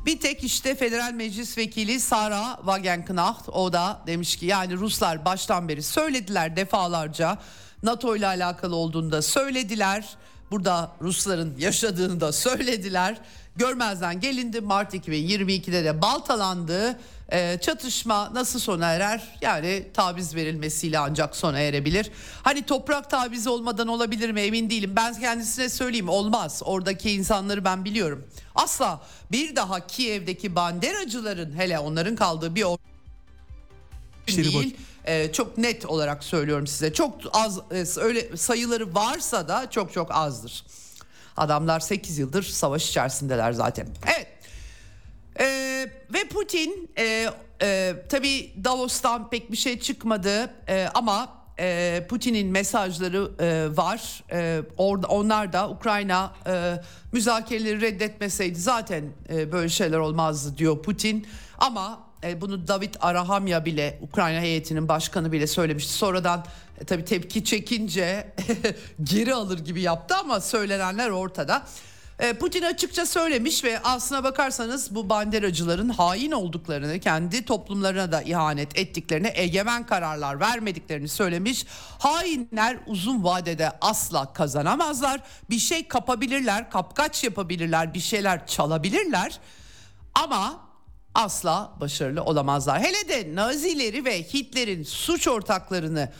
Bir tek işte Federal Meclis Vekili Sara Wagenknecht o da demiş ki yani Ruslar baştan beri söylediler defalarca NATO ile alakalı olduğunu da söylediler. Burada Rusların yaşadığını da söylediler. Görmezden gelindi Mart 2022'de de baltalandı. Ee, çatışma nasıl sona erer? Yani taviz verilmesiyle ancak sona erebilir. Hani toprak tavizi olmadan olabilir mi emin değilim. Ben kendisine söyleyeyim olmaz. Oradaki insanları ben biliyorum. Asla bir daha Kiev'deki banderacıların hele onların kaldığı bir değil. Ee, çok net olarak söylüyorum size. Çok az e, öyle sayıları varsa da çok çok azdır. Adamlar 8 yıldır savaş içerisindeler zaten. Evet. Ee, ve Putin e, e, tabii Davos'tan pek bir şey çıkmadı e, ama e, Putin'in mesajları e, var. E, or, onlar da Ukrayna e, müzakereleri reddetmeseydi zaten e, böyle şeyler olmazdı diyor Putin. Ama e, bunu David Arahamya bile Ukrayna heyetinin başkanı bile söylemişti. Sonradan e, tabii tepki çekince geri alır gibi yaptı ama söylenenler ortada. E, Putin açıkça söylemiş ve aslına bakarsanız bu banderacıların hain olduklarını, kendi toplumlarına da ihanet ettiklerini, egemen kararlar vermediklerini söylemiş. Hainler uzun vadede asla kazanamazlar. Bir şey kapabilirler, kapkaç yapabilirler, bir şeyler çalabilirler. Ama asla başarılı olamazlar. Hele de Nazileri ve Hitler'in suç ortaklarını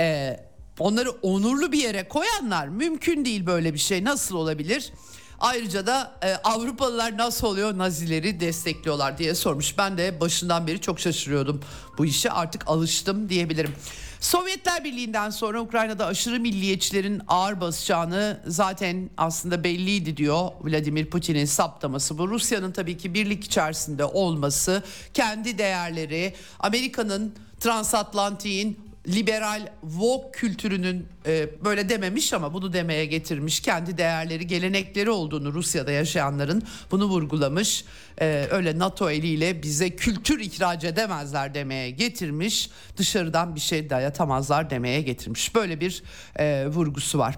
e, onları onurlu bir yere koyanlar mümkün değil böyle bir şey nasıl olabilir? Ayrıca da e, Avrupalılar nasıl oluyor Nazileri destekliyorlar diye sormuş. Ben de başından beri çok şaşırıyordum bu işe artık alıştım diyebilirim. Sovyetler Birliği'nden sonra Ukrayna'da aşırı milliyetçilerin ağır basacağını zaten aslında belliydi diyor Vladimir Putin'in saptaması. Bu Rusya'nın tabii ki birlik içerisinde olması, kendi değerleri, Amerika'nın transatlantiğin liberal woke kültürünün e, böyle dememiş ama bunu demeye getirmiş. Kendi değerleri, gelenekleri olduğunu Rusya'da yaşayanların bunu vurgulamış. E, öyle NATO eliyle bize kültür ihraç edemezler demeye getirmiş. Dışarıdan bir şey dayatamazlar demeye getirmiş. Böyle bir e, vurgusu var.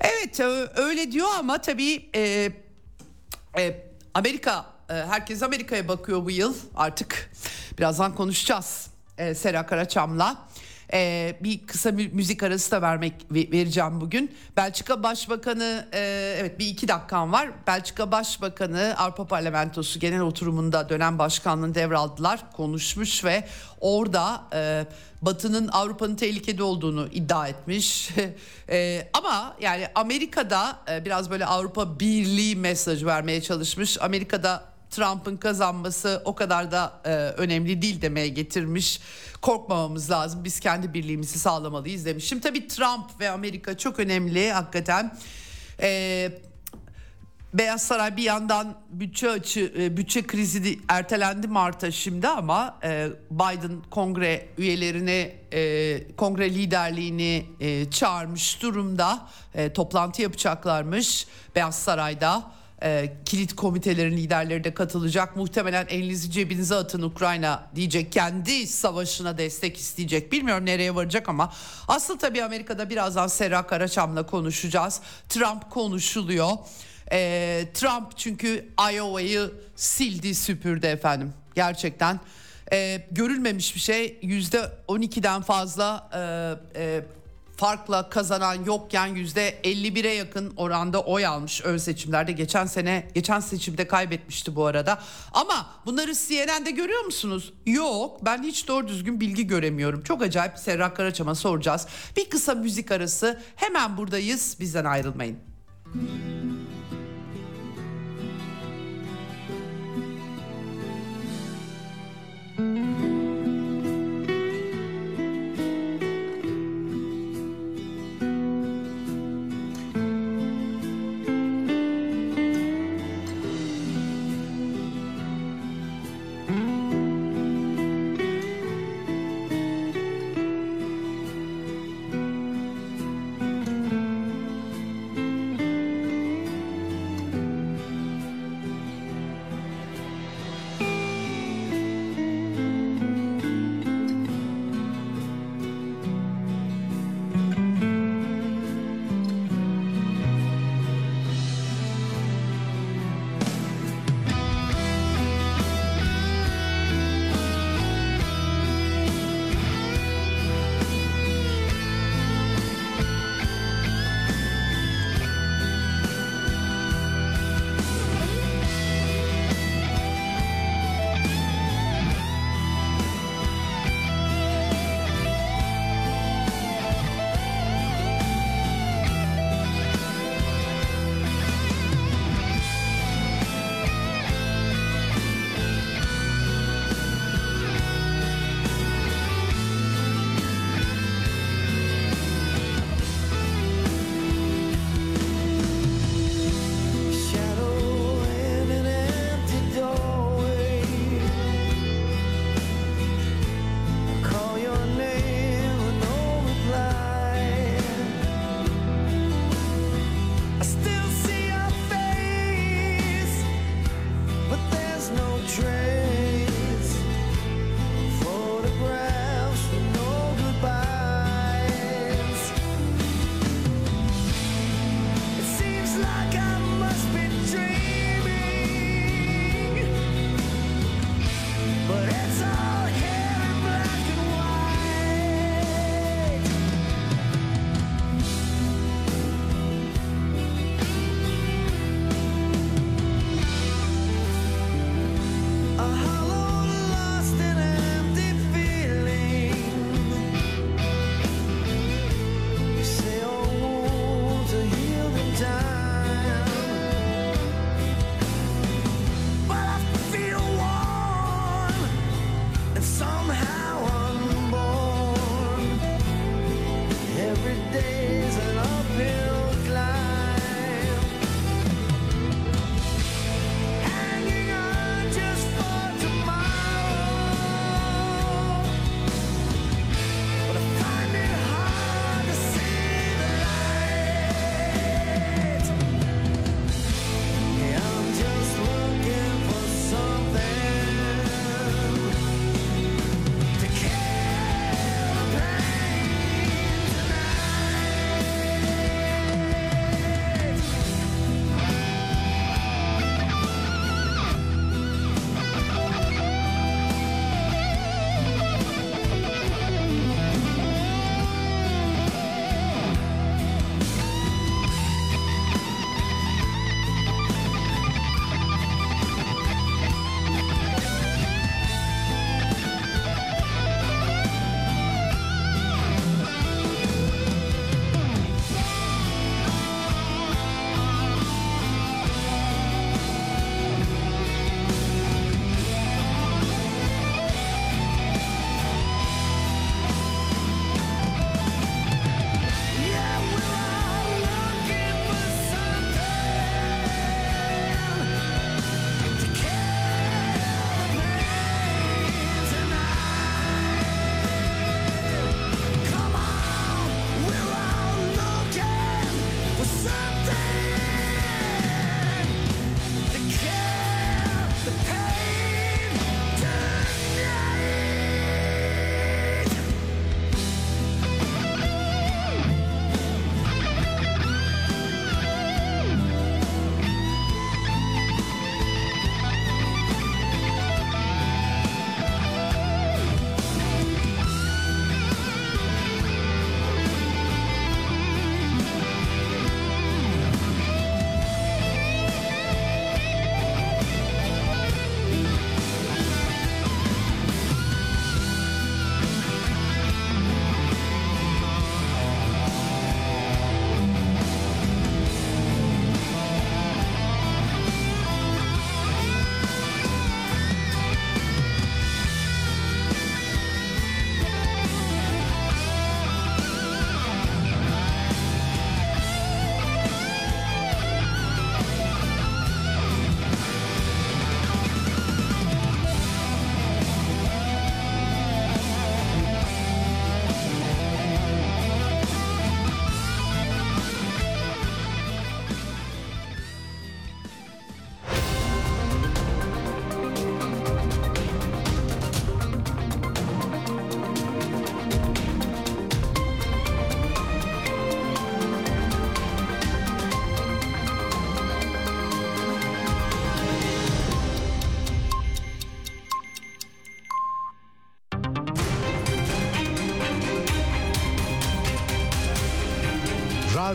Evet öyle diyor ama tabii e, e, Amerika e, herkes Amerika'ya bakıyor bu yıl artık birazdan konuşacağız e, Sera Karaçam'la. E, bir kısa müzik arası da vermek vereceğim bugün. Belçika Başbakanı e, evet bir iki dakikam var. Belçika Başbakanı Avrupa Parlamentosu genel oturumunda dönem başkanlığını devraldılar. Konuşmuş ve orada e, Batı'nın Avrupa'nın tehlikede olduğunu iddia etmiş. e, ama yani Amerika'da e, biraz böyle Avrupa Birliği mesajı vermeye çalışmış. Amerika'da Trump'ın kazanması o kadar da e, önemli değil demeye getirmiş. Korkmamamız lazım. Biz kendi birliğimizi sağlamalıyız demiş. Şimdi tabii Trump ve Amerika çok önemli hakikaten. E, Beyaz Saray bir yandan bütçe açı e, bütçe krizi ertelendi Mart'a şimdi ama e, Biden kongre üyelerini e, kongre liderliğini çağırmış durumda toplantı yapacaklarmış Beyaz Saray'da e, kilit komitelerin liderleri de katılacak. Muhtemelen elinizi cebinize atın Ukrayna diyecek. Kendi savaşına destek isteyecek. Bilmiyorum nereye varacak ama asıl tabii Amerika'da birazdan Serra Karaçam'la konuşacağız. Trump konuşuluyor. E, Trump çünkü Iowa'yı sildi süpürdü efendim. Gerçekten e, görülmemiş bir şey. Yüzde 12'den fazla e, e, farkla kazanan yokken %51'e yakın oranda oy almış ön seçimlerde. Geçen sene geçen seçimde kaybetmişti bu arada. Ama bunları CNN'de görüyor musunuz? Yok ben hiç doğru düzgün bilgi göremiyorum. Çok acayip Serra Karaçam'a soracağız. Bir kısa müzik arası hemen buradayız bizden ayrılmayın. Müzik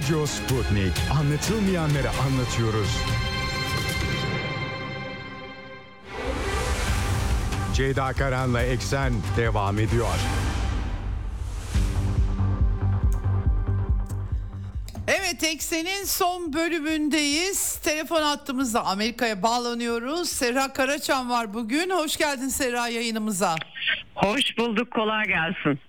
Radyo Sputnik. Anlatılmayanları anlatıyoruz. Ceyda Karan'la Eksen devam ediyor. Evet Eksen'in son bölümündeyiz. Telefon hattımızda Amerika'ya bağlanıyoruz. Serra Karaçam var bugün. Hoş geldin Serra yayınımıza. Hoş bulduk kolay gelsin.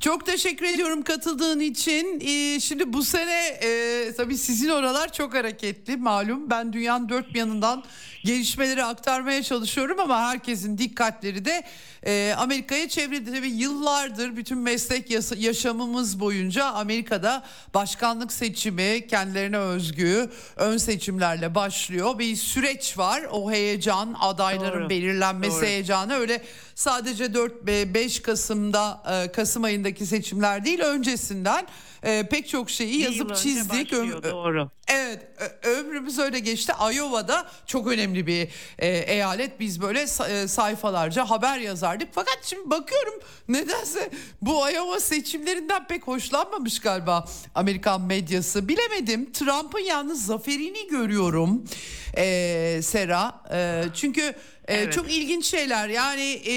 Çok teşekkür ediyorum katıldığın için. Ee, şimdi bu sene e, tabii sizin oralar çok hareketli malum. Ben dünyanın dört bir yanından gelişmeleri aktarmaya çalışıyorum ama herkesin dikkatleri de e, Amerika'ya çevrede tabii yıllardır bütün meslek yaşamımız boyunca Amerika'da başkanlık seçimi kendilerine özgü ön seçimlerle başlıyor. Bir süreç var. O heyecan, adayların Doğru. belirlenmesi Doğru. heyecanı öyle sadece 4 5 Kasım'da e, Kasım ayındaki seçimler değil öncesinden e, pek çok şeyi Bir yazıp çizdik. başlıyor, Ö- doğru. Evet ömrümüz öyle geçti. Iowa'da çok önemli bir e, eyalet. Biz böyle e, sayfalarca haber yazardık. Fakat şimdi bakıyorum nedense bu Iowa seçimlerinden pek hoşlanmamış galiba Amerikan medyası. Bilemedim. Trump'ın yalnız zaferini görüyorum e, Sera. E, çünkü Ee, Evet. Çok ilginç şeyler. Yani e,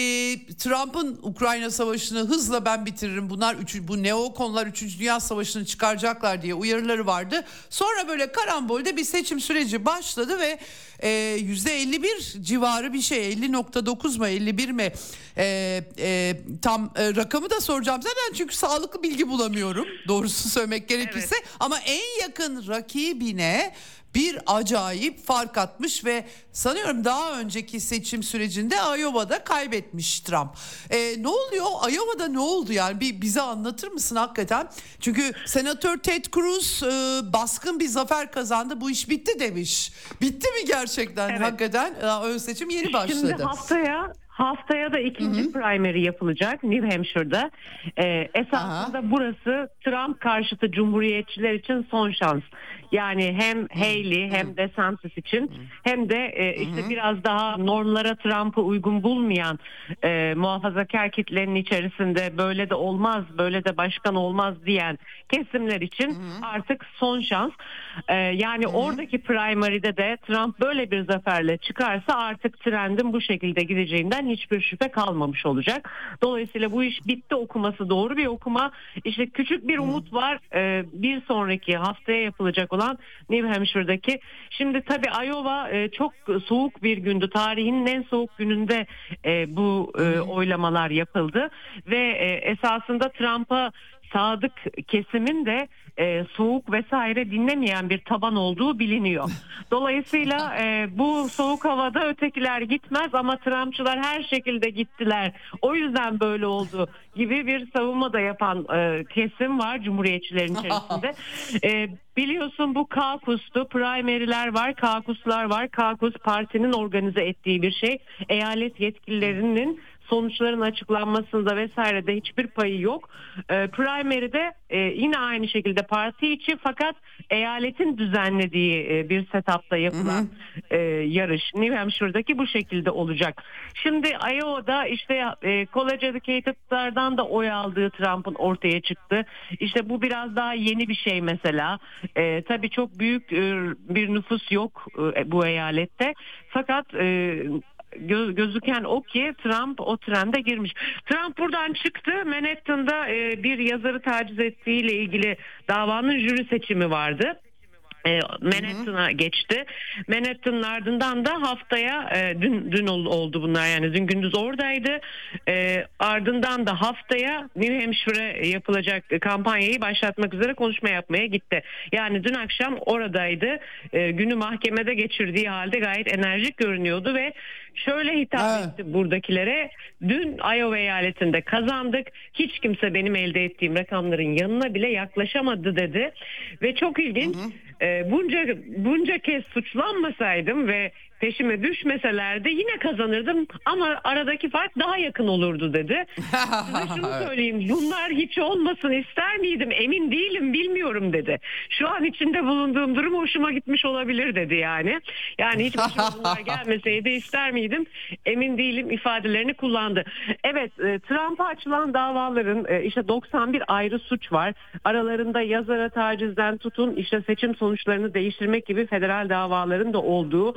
Trump'ın Ukrayna Savaşı'nı hızla ben bitiririm. Bunlar üçü, bu neokonlar 3. Dünya Savaşı'nı çıkaracaklar diye uyarıları vardı. Sonra böyle karambolde bir seçim süreci başladı ve e, %51 civarı bir şey 50.9 mu 51 mi E, e, tam e, rakamı da soracağım. Zaten çünkü sağlıklı bilgi bulamıyorum doğrusu söylemek gerekirse. Ama en yakın rakibine bir acayip fark atmış ve sanıyorum daha önceki seçim sürecinde Iowa'da kaybetmiş Trump. Ee, ne oluyor? Iowa'da ne oldu yani? Bir bize anlatır mısın hakikaten? Çünkü Senatör Ted Cruz e, baskın bir zafer kazandı. Bu iş bitti demiş. Bitti mi gerçekten Evet. hakikaten? Ön seçim yeni başladı. Şimdi haftaya haftaya da ikinci primary yapılacak New Hampshire'da. Ee, esasında burası Trump karşıtı cumhuriyetçiler için son şans. Yani hem Haley hem DeSantis için hem de e, işte biraz daha normlara Trump'ı uygun bulmayan e, muhafazakar kitlenin içerisinde böyle de olmaz, böyle de başkan olmaz diyen kesimler için artık son şans. E, yani oradaki primary'de de Trump böyle bir zaferle çıkarsa artık trendin bu şekilde gideceğinden hiçbir şüphe kalmamış olacak. Dolayısıyla bu iş bitti okuması doğru bir okuma. İşte küçük bir umut var. E, bir sonraki haftaya yapılacak olan New Hampshire'daki. Şimdi tabii Iowa e, çok soğuk bir gündü. Tarihinin en soğuk gününde e, bu e, oylamalar yapıldı ve e, esasında Trump'a sadık kesimin de e, soğuk vesaire dinlemeyen bir taban olduğu biliniyor. Dolayısıyla e, bu soğuk havada ötekiler gitmez ama Trumpçılar her şekilde gittiler. O yüzden böyle oldu gibi bir savunma da yapan e, kesim var Cumhuriyetçilerin içerisinde. E, biliyorsun bu kaukustu, primary'ler var, kaukuslar var. Kaukus partinin organize ettiği bir şey. Eyalet yetkililerinin sonuçların açıklanmasında vesairede hiçbir payı yok. E, primary'de e, yine aynı şekilde parti içi fakat eyaletin düzenlediği e, bir setupta yapılan e, yarış New Hampshire'daki bu şekilde olacak. Şimdi Iowa'da işte e, college educated'lardan da oy aldığı Trump'ın ortaya çıktı. İşte bu biraz daha yeni bir şey mesela. E, tabii çok büyük e, bir nüfus yok e, bu eyalette. Fakat e, gö- gözüken o ki Trump o trende girmiş. Trump buradan çıktı. Manhattan'da e, bir yazarı taciz ettiğiyle ilgili davanın jüri seçimi vardı. E, Manhattan'a geçti. Manhattan'ın ardından da haftaya e, dün dün ol- oldu bunlar yani dün gündüz oradaydı. E, ardından da haftaya New Hampshire'e yapılacak kampanyayı başlatmak üzere konuşma yapmaya gitti. Yani dün akşam oradaydı. E, günü mahkemede geçirdiği halde gayet enerjik görünüyordu ve şöyle hitap Evet. etti buradakilere. Dün Iowa eyaletinde kazandık. Hiç kimse benim elde ettiğim rakamların yanına bile yaklaşamadı dedi. Ve çok ilginç. e, bunca bunca kez suçlanmasaydım ve peşime düşmeselerdi yine kazanırdım ama aradaki fark daha yakın olurdu dedi. Size şunu söyleyeyim bunlar hiç olmasın ister miydim emin değilim bilmiyorum dedi. Şu an içinde bulunduğum durum hoşuma gitmiş olabilir dedi yani. Yani hiç başıma bunlar gelmeseydi ister miydim emin değilim ifadelerini kullandı. Evet e, Trump'a açılan davaların e, işte 91 ayrı suç var. Aralarında yazara tacizden tutun işte seçim sonuçlarını değiştirmek gibi federal davaların da olduğu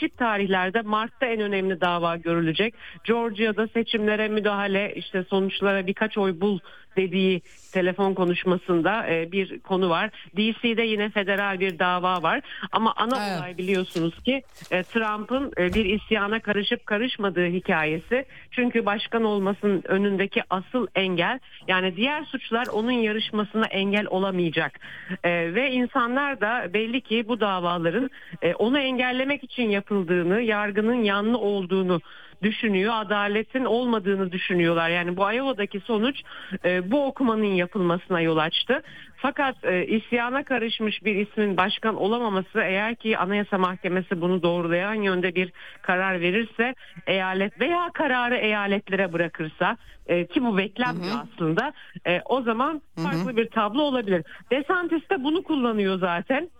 değişik tarihlerde Mart'ta en önemli dava görülecek. Georgia'da seçimlere müdahale işte sonuçlara birkaç oy bul dediği telefon konuşmasında e, bir konu var. DC'de yine federal bir dava var. Ama ana Evet. olay biliyorsunuz ki e, Trump'ın e, bir isyana karışıp karışmadığı hikayesi. Çünkü başkan olmasının önündeki asıl engel yani diğer suçlar onun yarışmasına engel olamayacak. E, ve insanlar da belli ki bu davaların e, onu engellemek için yapıldığını, yargının yanlı olduğunu düşünüyor. Adaletin olmadığını düşünüyorlar. Yani bu Iowa'daki sonuç e, bu okumanın yapılmasına yol açtı. Fakat e, isyana karışmış bir ismin başkan olamaması eğer ki Anayasa Mahkemesi bunu doğrulayan yönde bir karar verirse eyalet veya kararı eyaletlere bırakırsa e, ki bu beklenmiyor aslında e, o zaman farklı bir tablo olabilir. DeSantis de bunu kullanıyor zaten.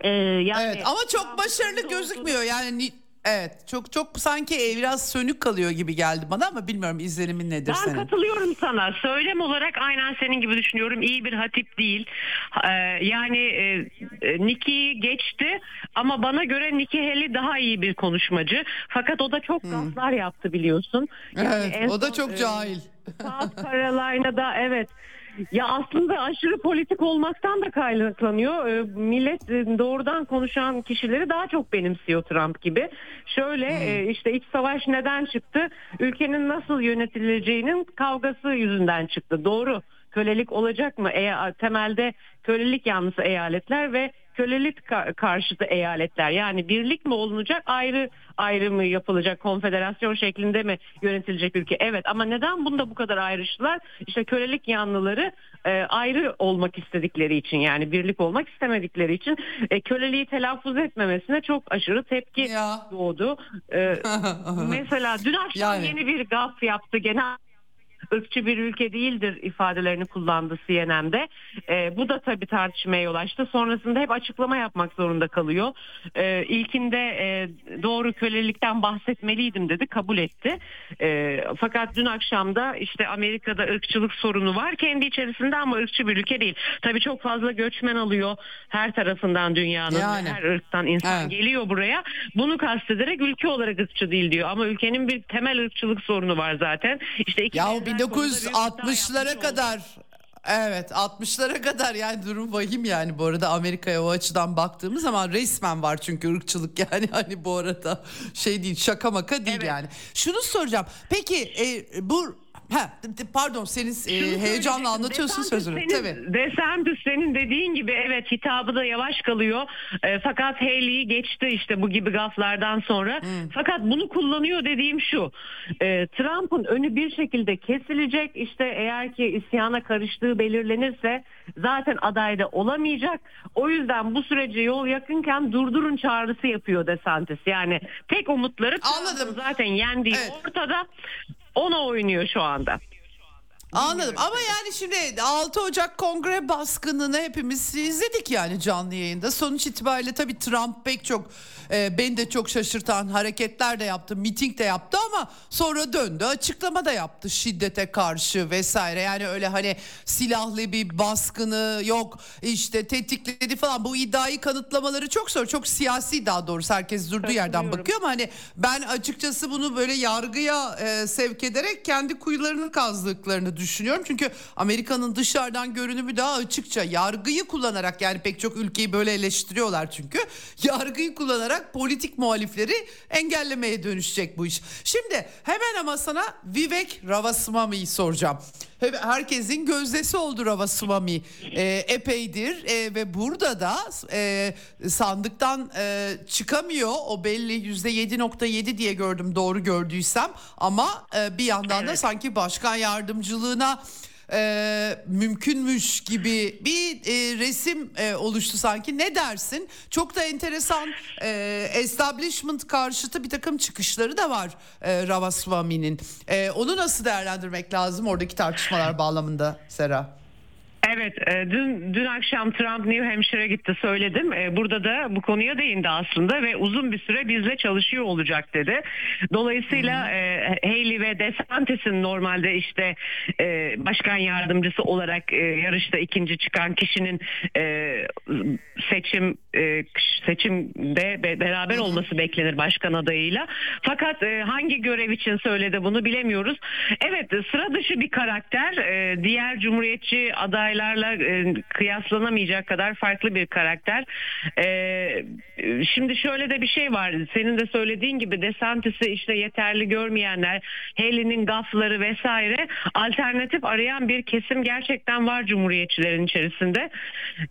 E, yani Evet ama çok başarılı gözükmüyor yani Ni- Evet çok çok sanki biraz sönük kalıyor gibi geldi bana ama bilmiyorum izlenimin nedir Ben senin? katılıyorum sana. Söylem olarak aynen senin gibi düşünüyorum. İyi bir hatip değil. Ee, yani e, e, geçti ama bana göre Nikki Haley daha iyi bir konuşmacı. Fakat o da çok gaflar yaptı biliyorsun. Yani Hmm. Evet o da çok e, cahil. South Carolina'da evet. Ya aslında aşırı politik olmaktan da kaynaklanıyor. Ee, millet e, doğrudan konuşan kişileri daha çok benimsiyor Trump gibi. Şöyle e, işte iç savaş neden çıktı? Ülkenin nasıl yönetileceğinin kavgası yüzünden çıktı. Doğru. Kölelik olacak mı? E, temelde kölelik yanlısı eyaletler ve kölelik ka- karşıtı eyaletler. Yani birlik mi olunacak ayrı ayrı mı yapılacak konfederasyon şeklinde mi yönetilecek ülke? Evet ama neden bunda bu kadar ayrıştılar? İşte kölelik yanlıları e, ayrı olmak istedikleri için yani birlik olmak istemedikleri için e, köleliği telaffuz etmemesine çok aşırı tepki Ya. doğdu. E, mesela dün akşam Yani. yeni bir gaf yaptı genel ırkçı bir ülke değildir ifadelerini kullandı CNN'de. E, bu da tabii tartışmaya yol açtı. Sonrasında hep açıklama yapmak zorunda kalıyor. E, ilkinde e, doğru kölelikten bahsetmeliydim dedi, kabul etti. E, fakat dün akşam da işte Amerika'da ırkçılık sorunu var kendi içerisinde ama ırkçı bir ülke değil. Tabii çok fazla göçmen alıyor her tarafından dünyanın, Yani. her ırktan insan Evet. geliyor buraya. Bunu kastederek ülke olarak ırkçı değil diyor ama ülkenin bir temel ırkçılık sorunu var zaten. İşte iki Ya hata 1960'lara yapmış oldu. kadar Evet 60'lara kadar yani durum vahim yani bu arada Amerika'ya o açıdan baktığımız zaman resmen var çünkü ırkçılık yani hani bu arada şey değil şaka maka değil Evet. yani. Şunu soracağım peki e, bu ha, pardon senin e, heyecanla anlatıyorsun sözünü senin- tabii. DeSantis senin dediğin gibi evet hitabı da yavaş kalıyor. E, fakat Haley'i geçti işte bu gibi gaflardan sonra. Hmm. Fakat bunu kullanıyor dediğim şu. E, Trump'ın önü bir şekilde kesilecek. İşte eğer ki isyana karıştığı belirlenirse zaten adayda olamayacak. O yüzden bu sürece yol yakınken durdurun çağrısı yapıyor DeSantis. Yani tek umutları Anladım. zaten yendiği Evet. ortada. Ona oynuyor şu anda. Anladım ama yani şimdi 6 Ocak kongre baskınını hepimiz izledik yani canlı yayında. Sonuç itibariyle tabii Trump pek çok e, beni de çok şaşırtan hareketler de yaptı, miting de yaptı ama sonra döndü açıklama da yaptı şiddete karşı vesaire. Yani öyle hani silahlı bir baskını yok işte tetikledi falan bu iddiayı kanıtlamaları çok zor. Çok siyasi daha doğrusu herkes durduğu yerden bakıyor ama hani ben açıkçası bunu böyle yargıya e, sevk ederek kendi kuyularını kazdıklarını düşünüyorum. Çünkü Amerika'nın dışarıdan görünümü daha açıkça yargıyı kullanarak yani pek çok ülkeyi böyle eleştiriyorlar çünkü yargıyı kullanarak politik muhalifleri engellemeye dönüşecek bu iş. Şimdi hemen ama sana Vivek Ramaswamy'yi soracağım. He- Herkesin gözdesi oldu Ramaswamy e, epeydir e, ve burada da e, sandıktan e, çıkamıyor. O belli yüzde 7.7 diye gördüm doğru gördüysem. Ama e, bir yandan da sanki başkan yardımcılığına e, mümkünmüş gibi bir e, resim e, oluştu sanki. Ne dersin? Çok da enteresan e, establishment karşıtı bir takım çıkışları da var e, Ramaswamy'nin E, onu nasıl değerlendirmek lazım oradaki tartışmalar bağlamında Sera? Evet, e, dün dün akşam Trump New Hampshire'e gitti söyledim. E, Burada da bu konuya değindi aslında ve uzun bir süre bizle çalışıyor olacak dedi. Dolayısıyla e, Haley ve DeSantis'in normalde işte başkan yardımcısı olarak yarışta ikinci çıkan kişinin seçim seçimde be- beraber olması beklenir başkan adayıyla. Fakat hangi görev için söyledi bunu bilemiyoruz. Evet sıra dışı bir karakter. Diğer cumhuriyetçi adaylarla e, kıyaslanamayacak kadar farklı bir karakter. E, şimdi şöyle de bir şey var. Senin de söylediğin gibi DeSantis'i işte yeterli görmeyenler, Haley'nin gafları vesaire alternatif arayan bir kesim gerçekten var cumhuriyetçilerin içerisinde.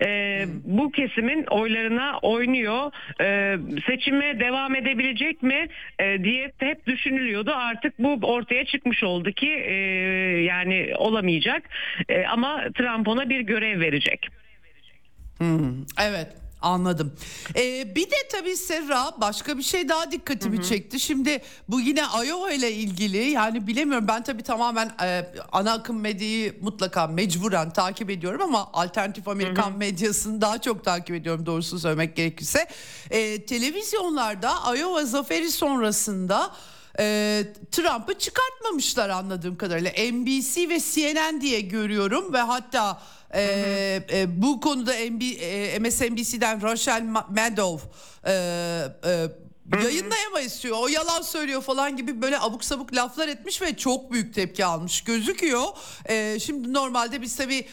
E, bu kesimin oylarına oynuyor. E, seçime devam edebilecek mi e, diye hep düşünülüyordu. Artık bu ortaya çıkmış oldu ki e, yani olamayacak. E, ama Trump ona bir görev verecek. Hmm, evet Anladım. Ee, bir de tabii Serra başka bir şey daha dikkatimi hı hı. çekti. Şimdi bu yine Iowa ile ilgili yani bilemiyorum ben tabii tamamen e, ana akım medyayı mutlaka mecburen takip ediyorum ama alternatif Amerikan hı hı. medyasını daha çok takip ediyorum doğrusu söylemek gerekirse. E, televizyonlarda Iowa zaferi sonrasında e, Trump'ı çıkartmamışlar anladığım kadarıyla. NBC ve CNN diye görüyorum ve hatta e, e, bu konuda MB, e, MSNBC'den Rachel Maddow e, e, yayınlayamayız diyor. O yalan söylüyor falan gibi böyle abuk sabuk laflar etmiş ve çok büyük tepki almış gözüküyor. Ee, şimdi normalde biz tabii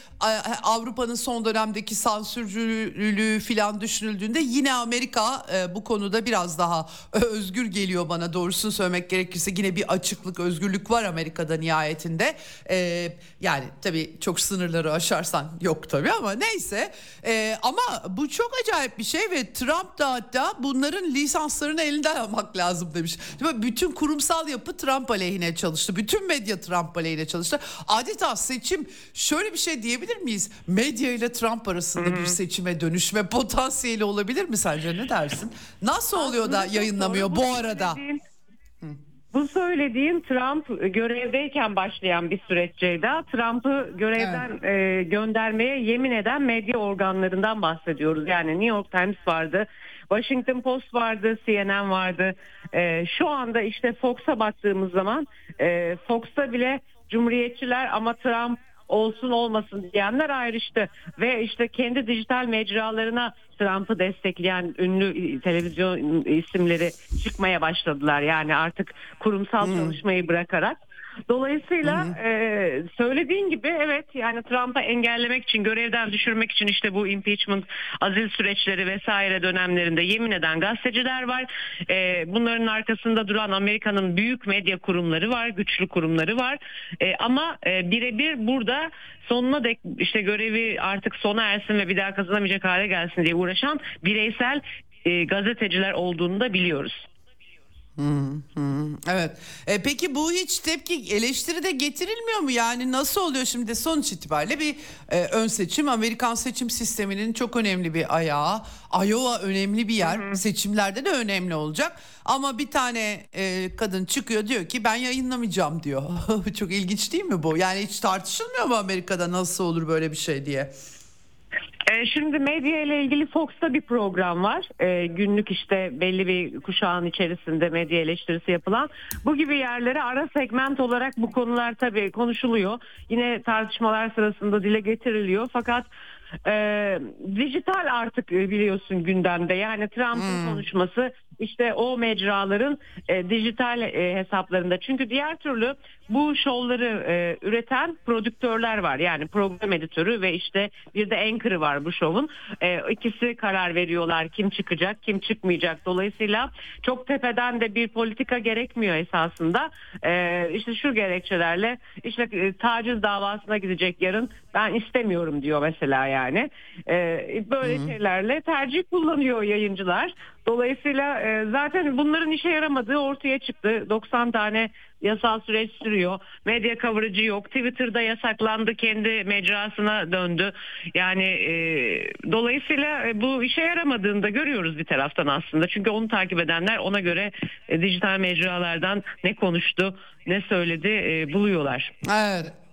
Avrupa'nın son dönemdeki sansürcülüğü falan düşünüldüğünde yine Amerika e, bu konuda biraz daha özgür geliyor bana doğrusunu söylemek gerekirse. Yine bir açıklık, özgürlük var Amerika'da nihayetinde. Ee, yani tabii çok sınırları aşarsan yok tabii ama neyse. Ee, ama bu çok acayip bir şey ve Trump da hatta bunların lisanslarını elinden almak lazım demiş. Bütün kurumsal yapı Trump aleyhine çalıştı. Bütün medya Trump aleyhine çalıştı. Adeta seçim şöyle bir şey diyebilir miyiz? Medya ile Trump arasında bir seçime dönüşme potansiyeli olabilir mi sence ne dersin? Nasıl oluyor da yayınlamıyor bu arada? Bu söylediğim Trump görevdeyken başlayan bir süreç Ceyda. Trump'ı görevden evet. e, göndermeye yemin eden medya organlarından bahsediyoruz. Yani New York Times vardı, Washington Post vardı, CNN vardı. E, şu anda işte Fox'a baktığımız zaman e, Fox'ta bile Cumhuriyetçiler ama Trump olsun olmasın diyenler ayrıştı ve işte kendi dijital mecralarına Trump'ı destekleyen ünlü televizyon isimleri çıkmaya başladılar. Yani artık kurumsal hmm. çalışmayı bırakarak Dolayısıyla e, söylediğin gibi evet yani Trump'a engellemek için görevden düşürmek için işte bu impeachment azil süreçleri vesaire dönemlerinde yemin eden gazeteciler var. E, bunların arkasında duran Amerika'nın büyük medya kurumları var, güçlü kurumları var. E, ama e, birebir burada sonuna dek işte görevi artık sona ersin ve bir daha kazanamayacak hale gelsin diye uğraşan bireysel e, gazeteciler olduğunu da biliyoruz. Evet. E, peki bu hiç tepki eleştiri de getirilmiyor mu? Yani nasıl oluyor şimdi sonuç itibariyle bir e, ön seçim Amerikan seçim sisteminin çok önemli bir ayağı. Iowa önemli bir yer. Hı hı. Seçimlerde de önemli olacak. Ama bir tane e, kadın çıkıyor diyor ki ben yayınlamayacağım diyor. çok ilginç değil mi bu? Yani hiç tartışılmıyor mu Amerika'da nasıl olur böyle bir şey diye? Ee, şimdi medya ile ilgili Fox'ta bir program var. Ee, günlük işte belli bir kuşağın içerisinde medya eleştirisi yapılan. Bu gibi yerlere ara segment olarak bu konular tabii konuşuluyor. Yine tartışmalar sırasında dile getiriliyor. Fakat e, dijital artık biliyorsun gündemde. Yani Trump'ın hmm. konuşması işte o mecraların e, dijital e, hesaplarında. Çünkü diğer türlü bu şovları e, üreten prodüktörler var. Yani program editörü ve işte bir de anchor'ı var bu şovun. E, ikisi karar veriyorlar kim çıkacak kim çıkmayacak. Dolayısıyla çok tepeden de bir politika gerekmiyor esasında. E, işte şu gerekçelerle işte e, taciz davasına gidecek yarın ben istemiyorum diyor mesela yani. E, böyle Hı-hı. şeylerle tercih kullanıyor yayıncılar. Dolayısıyla e, zaten bunların işe yaramadığı ortaya çıktı. 90 tane yasal süreç sürüyor. Medya coverage yok. Twitter'da yasaklandı. Kendi mecrasına döndü. Yani e, dolayısıyla e, bu işe yaramadığını da görüyoruz bir taraftan aslında. Çünkü onu takip edenler ona göre e, dijital mecralardan ne konuştu, ne söyledi e, buluyorlar. Evet.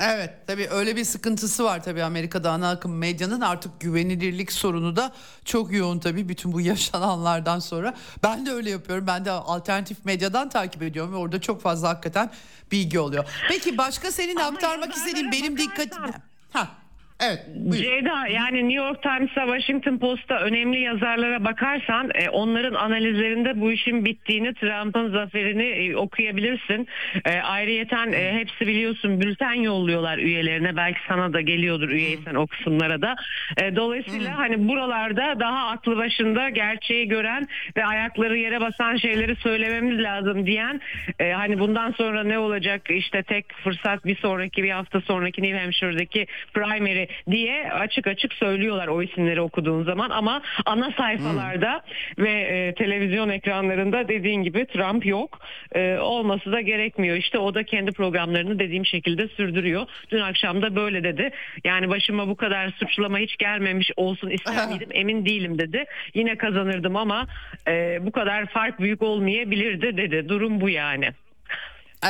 Evet tabii öyle bir sıkıntısı var tabii Amerika'da ana akım medyanın artık güvenilirlik sorunu da çok yoğun tabii bütün bu yaşananlardan sonra. Ben de öyle yapıyorum ben de alternatif medyadan takip ediyorum ve orada çok fazla hakikaten bilgi oluyor. Peki başka senin Ama aktarmak istediğin benim dikkatimi... Ha. Evet. Buyur. Ceyda yani New York Times'a Washington Post'a önemli yazarlara bakarsan e, onların analizlerinde bu işin bittiğini Trump'ın zaferini e, okuyabilirsin. E, ayrıyeten e, hepsi biliyorsun bülten yolluyorlar üyelerine. Belki sana da geliyordur üyeysen o kısımlara da. E, dolayısıyla hani buralarda daha aklı başında gerçeği gören ve ayakları yere basan şeyleri söylememiz lazım diyen e, hani bundan sonra ne olacak işte tek fırsat bir sonraki bir hafta sonraki New Hampshire'daki primary diye açık açık söylüyorlar o isimleri okuduğun zaman ama ana sayfalarda ve e, televizyon ekranlarında dediğin gibi Trump yok. E, olması da gerekmiyor. İşte o da kendi programlarını dediğim şekilde sürdürüyor. Dün akşam da böyle dedi. Yani başıma bu kadar suçlama hiç gelmemiş olsun ister miydim emin değilim dedi. Yine kazanırdım ama e, bu kadar fark büyük olmayabilirdi dedi. Durum bu yani.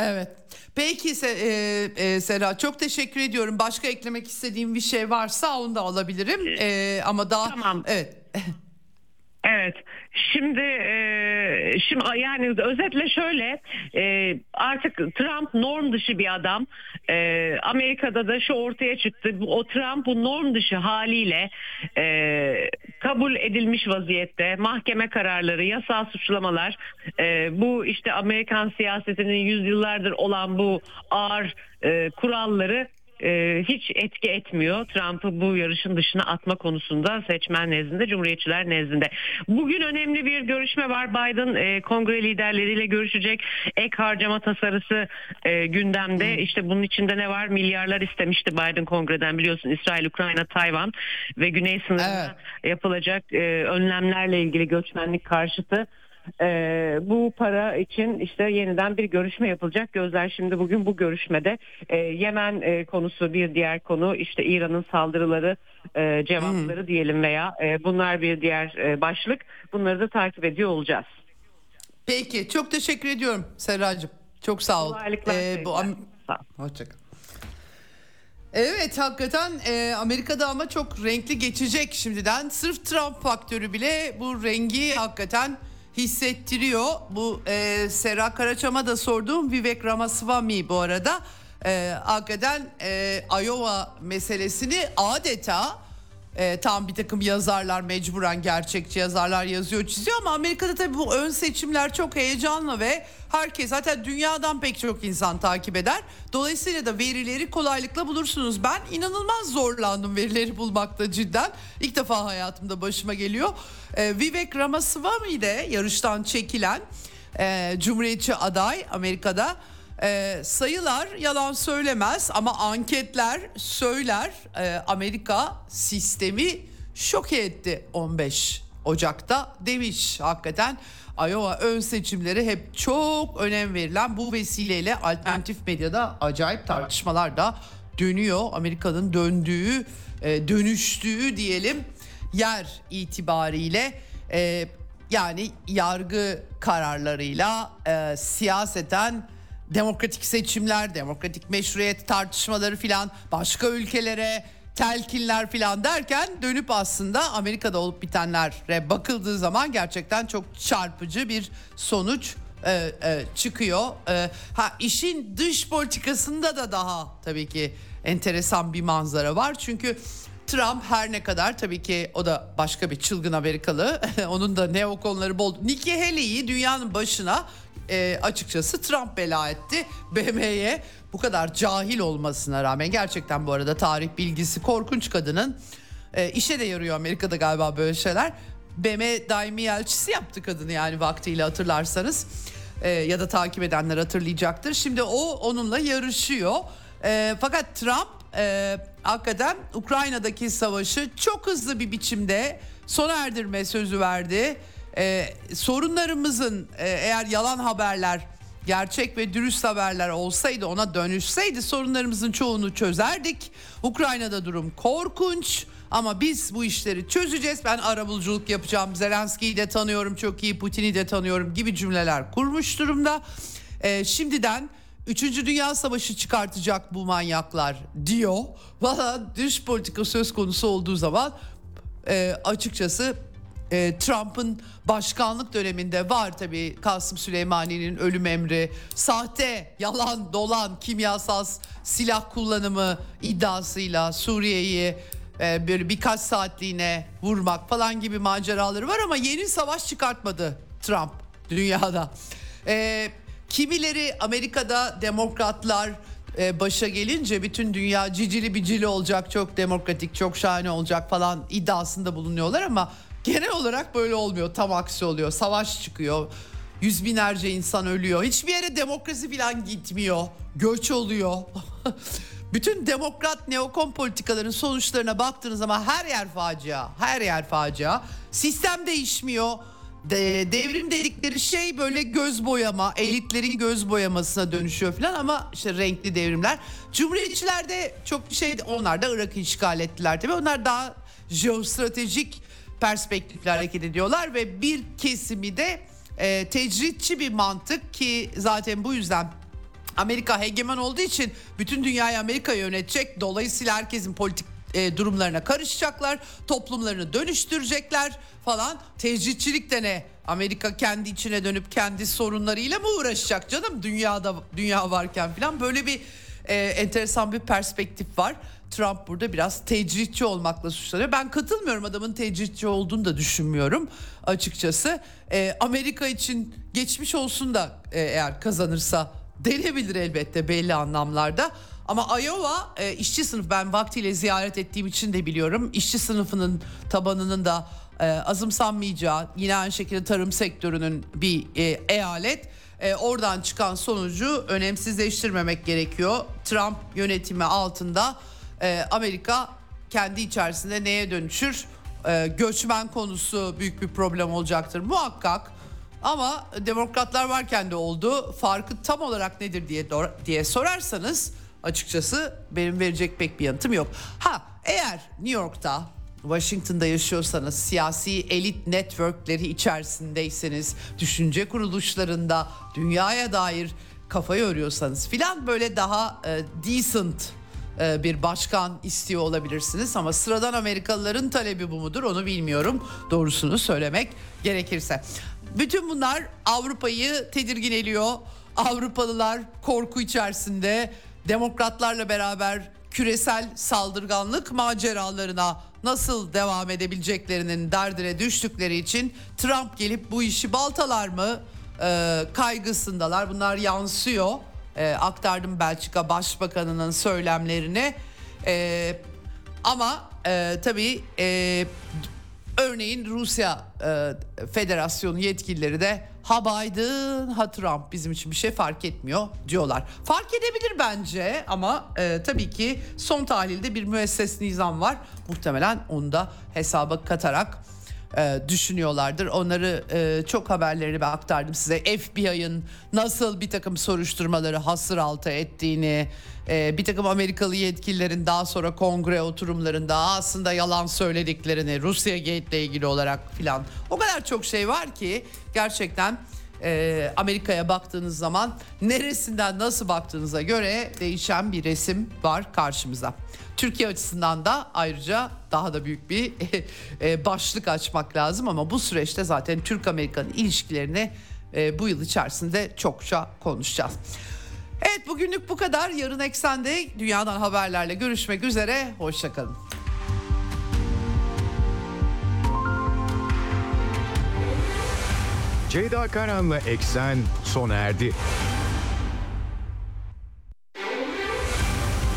Evet. Peki e, e, Serra çok teşekkür ediyorum. Başka eklemek istediğim bir şey varsa onu da alabilirim. E, ama daha Tamam. evet. Evet. Şimdi e, şimdi yani özetle şöyle e, artık Trump norm dışı bir adam. E, Amerika'da da şu ortaya çıktı. Bu- O Trump bu norm dışı haliyle e, kabul edilmiş vaziyette mahkeme kararları, yasal suçlamalar, e, bu işte Amerikan siyasetinin yüzyıllardır olan bu ağır e, kuralları e, hiç etki etmiyor. Trump'ı bu yarışın dışına atma konusunda seçmen nezdinde, Cumhuriyetçiler nezdinde. Bugün önemli bir görüşme var. Biden e, kongre liderleriyle görüşecek. Ek harcama tasarısı e, gündemde. İşte bunun içinde ne var? Milyarlar istemişti Biden kongreden biliyorsun. İsrail, Ukrayna, Tayvan ve Güney sınırına yapılacak e, önlemlerle ilgili göçmenlik karşıtı. Ee, bu para için işte yeniden bir görüşme yapılacak. Gözler şimdi bugün bu görüşmede Ee, Yemen e, konusu bir diğer konu işte İran'ın saldırıları e, cevapları diyelim veya e, bunlar bir diğer e, başlık. Bunları da takip ediyor olacağız. Peki çok teşekkür ediyorum Serracığım. Çok sağ ol. Kolaylıklar. E, bu Sağ ol. Hoşçakal. Evet hakikaten e, Amerika'da ama çok renkli geçecek şimdiden. Sırf Trump faktörü bile bu rengi hakikaten hissettiriyor. Bu e, Sera Karaçam'a da sorduğum Vivek Ramaswamy bu arada. E, hakikaten e, Iowa meselesini adeta e, tam bir takım yazarlar mecburen gerçekçi yazarlar yazıyor çiziyor ama Amerika'da tabii bu ön seçimler çok heyecanlı ve herkes zaten dünyadan pek çok insan takip eder. Dolayısıyla da verileri kolaylıkla bulursunuz. Ben inanılmaz zorlandım verileri bulmakta cidden. İlk defa hayatımda başıma geliyor. E, Vivek Ramaswamy de yarıştan çekilen e, Cumhuriyetçi aday Amerika'da. Ee, sayılar yalan söylemez ama anketler söyler. Ee, Amerika sistemi şok etti 15 Ocak'ta demiş hakikaten. Iowa ön seçimleri hep çok önem verilen bu vesileyle alternatif medyada acayip tartışmalar da dönüyor. Amerika'nın döndüğü, e, dönüştüğü diyelim yer itibariyle e, yani yargı kararlarıyla e, siyaseten demokratik seçimler, demokratik meşruiyet tartışmaları filan başka ülkelere telkinler filan derken dönüp aslında Amerika'da olup bitenlere bakıldığı zaman gerçekten çok çarpıcı bir sonuç e, e, çıkıyor. E, ha işin dış politikasında da daha tabii ki enteresan bir manzara var. Çünkü Trump her ne kadar tabii ki o da başka bir çılgın Amerikalı. Onun da neokonları bol. Nikki Haley'i dünyanın başına e, açıkçası Trump bela etti BM'ye. Bu kadar cahil olmasına rağmen gerçekten bu arada tarih bilgisi korkunç kadının e, işe de yarıyor Amerika'da galiba böyle şeyler. BM daimi elçisi yaptı kadını yani vaktiyle hatırlarsanız E, ya da takip edenler hatırlayacaktır. Şimdi o onunla yarışıyor. E, fakat Trump e, hakikaten Ukrayna'daki savaşı çok hızlı bir biçimde sona erdirme sözü verdi. E, sorunlarımızın e, eğer yalan haberler gerçek ve dürüst haberler olsaydı ona dönüşseydi sorunlarımızın çoğunu çözerdik. Ukrayna'da durum korkunç ama biz bu işleri çözeceğiz. Ben arabuluculuk yapacağım. Zelenski'yi de tanıyorum çok iyi, Putin'i de tanıyorum gibi cümleler kurmuş durumda. Ee, şimdiden 3. Dünya Savaşı çıkartacak bu manyaklar diyor. Valla dış politika söz konusu olduğu zaman e, açıkçası e, Trump'ın başkanlık döneminde var tabii Kasım Süleymani'nin ölüm emri, sahte, yalan, dolan, kimyasal silah kullanımı iddiasıyla Suriye'yi e, böyle birkaç saatliğine vurmak falan gibi maceraları var ama yeni savaş çıkartmadı Trump dünyada. E, kimileri Amerika'da demokratlar e, başa gelince bütün dünya cicili bicili olacak, çok demokratik, çok şahane olacak falan iddiasında bulunuyorlar ama genel olarak böyle olmuyor. Tam aksi oluyor. Savaş çıkıyor. Yüz binlerce insan ölüyor. Hiçbir yere demokrasi falan gitmiyor. Göç oluyor. bütün demokrat neokon politikaların sonuçlarına baktığınız zaman her yer facia. Her yer facia. Sistem değişmiyor. De, devrim dedikleri şey böyle göz boyama, elitlerin göz boyamasına dönüşüyor falan ama işte renkli devrimler. Cumhuriyetçiler de çok bir şey onlar da Irak'ı işgal ettiler tabii. Onlar daha jeostratejik perspektifle hareket ediyorlar ve bir kesimi de e, tecritçi bir mantık ki zaten bu yüzden Amerika hegemen olduğu için bütün dünyayı Amerika yönetecek. Dolayısıyla herkesin politik e, durumlarına karışacaklar, toplumlarını dönüştürecekler falan. Tecritçilik de ne? Amerika kendi içine dönüp kendi sorunlarıyla mı uğraşacak canım? Dünyada dünya varken falan böyle bir e, enteresan bir perspektif var. Trump burada biraz tecritçi olmakla suçlanıyor. Ben katılmıyorum adamın tecritçi olduğunu da düşünmüyorum açıkçası. E, Amerika için geçmiş olsun da e, eğer kazanırsa denebilir elbette belli anlamlarda. Ama Iowa e, işçi sınıf ben vaktiyle ziyaret ettiğim için de biliyorum. İşçi sınıfının tabanının da e, azımsanmayacağı yine aynı şekilde tarım sektörünün bir e, eyalet. E, oradan çıkan sonucu önemsizleştirmemek gerekiyor. Trump yönetimi altında e, Amerika kendi içerisinde neye dönüşür? E, göçmen konusu büyük bir problem olacaktır muhakkak. Ama demokratlar varken de oldu. Farkı tam olarak nedir diye diye sorarsanız açıkçası benim verecek pek bir yanıtım yok. Ha eğer New York'ta Washington'da yaşıyorsanız siyasi elit networkleri içerisindeyseniz düşünce kuruluşlarında dünyaya dair kafayı örüyorsanız filan böyle daha e, decent bir başkan istiyor olabilirsiniz ama sıradan Amerikalıların talebi bu mudur onu bilmiyorum doğrusunu söylemek gerekirse. Bütün bunlar Avrupa'yı tedirgin ediyor. Avrupalılar korku içerisinde demokratlarla beraber küresel saldırganlık maceralarına nasıl devam edebileceklerinin derdine düştükleri için Trump gelip bu işi baltalar mı e, kaygısındalar. Bunlar yansıyor. E, aktardım Belçika Başbakanı'nın söylemlerini. E, ama e, tabii e, Örneğin Rusya e, Federasyonu yetkilileri de ha Biden ha Trump bizim için bir şey fark etmiyor diyorlar. Fark edebilir bence ama e, tabii ki son tahlilde bir müesses nizam var. Muhtemelen onu da hesaba katarak e, düşünüyorlardır. Onları e, çok haberlerini ben aktardım size. FBI'ın nasıl bir takım soruşturmaları hasır altı ettiğini, e, bir takım Amerikalı yetkililerin daha sonra kongre oturumlarında aslında yalan söylediklerini, Rusya Gate ile ilgili olarak filan. O kadar çok şey var ki gerçekten e, Amerika'ya baktığınız zaman neresinden nasıl baktığınıza göre değişen bir resim var karşımıza. Türkiye açısından da ayrıca daha da büyük bir e, başlık açmak lazım ama bu süreçte zaten Türk-Amerikan ilişkilerini e, bu yıl içerisinde çokça konuşacağız. Evet bugünlük bu kadar. Yarın Eksen'de dünyadan haberlerle görüşmek üzere. Hoşçakalın. Ceyda Karan'la Eksen sona erdi.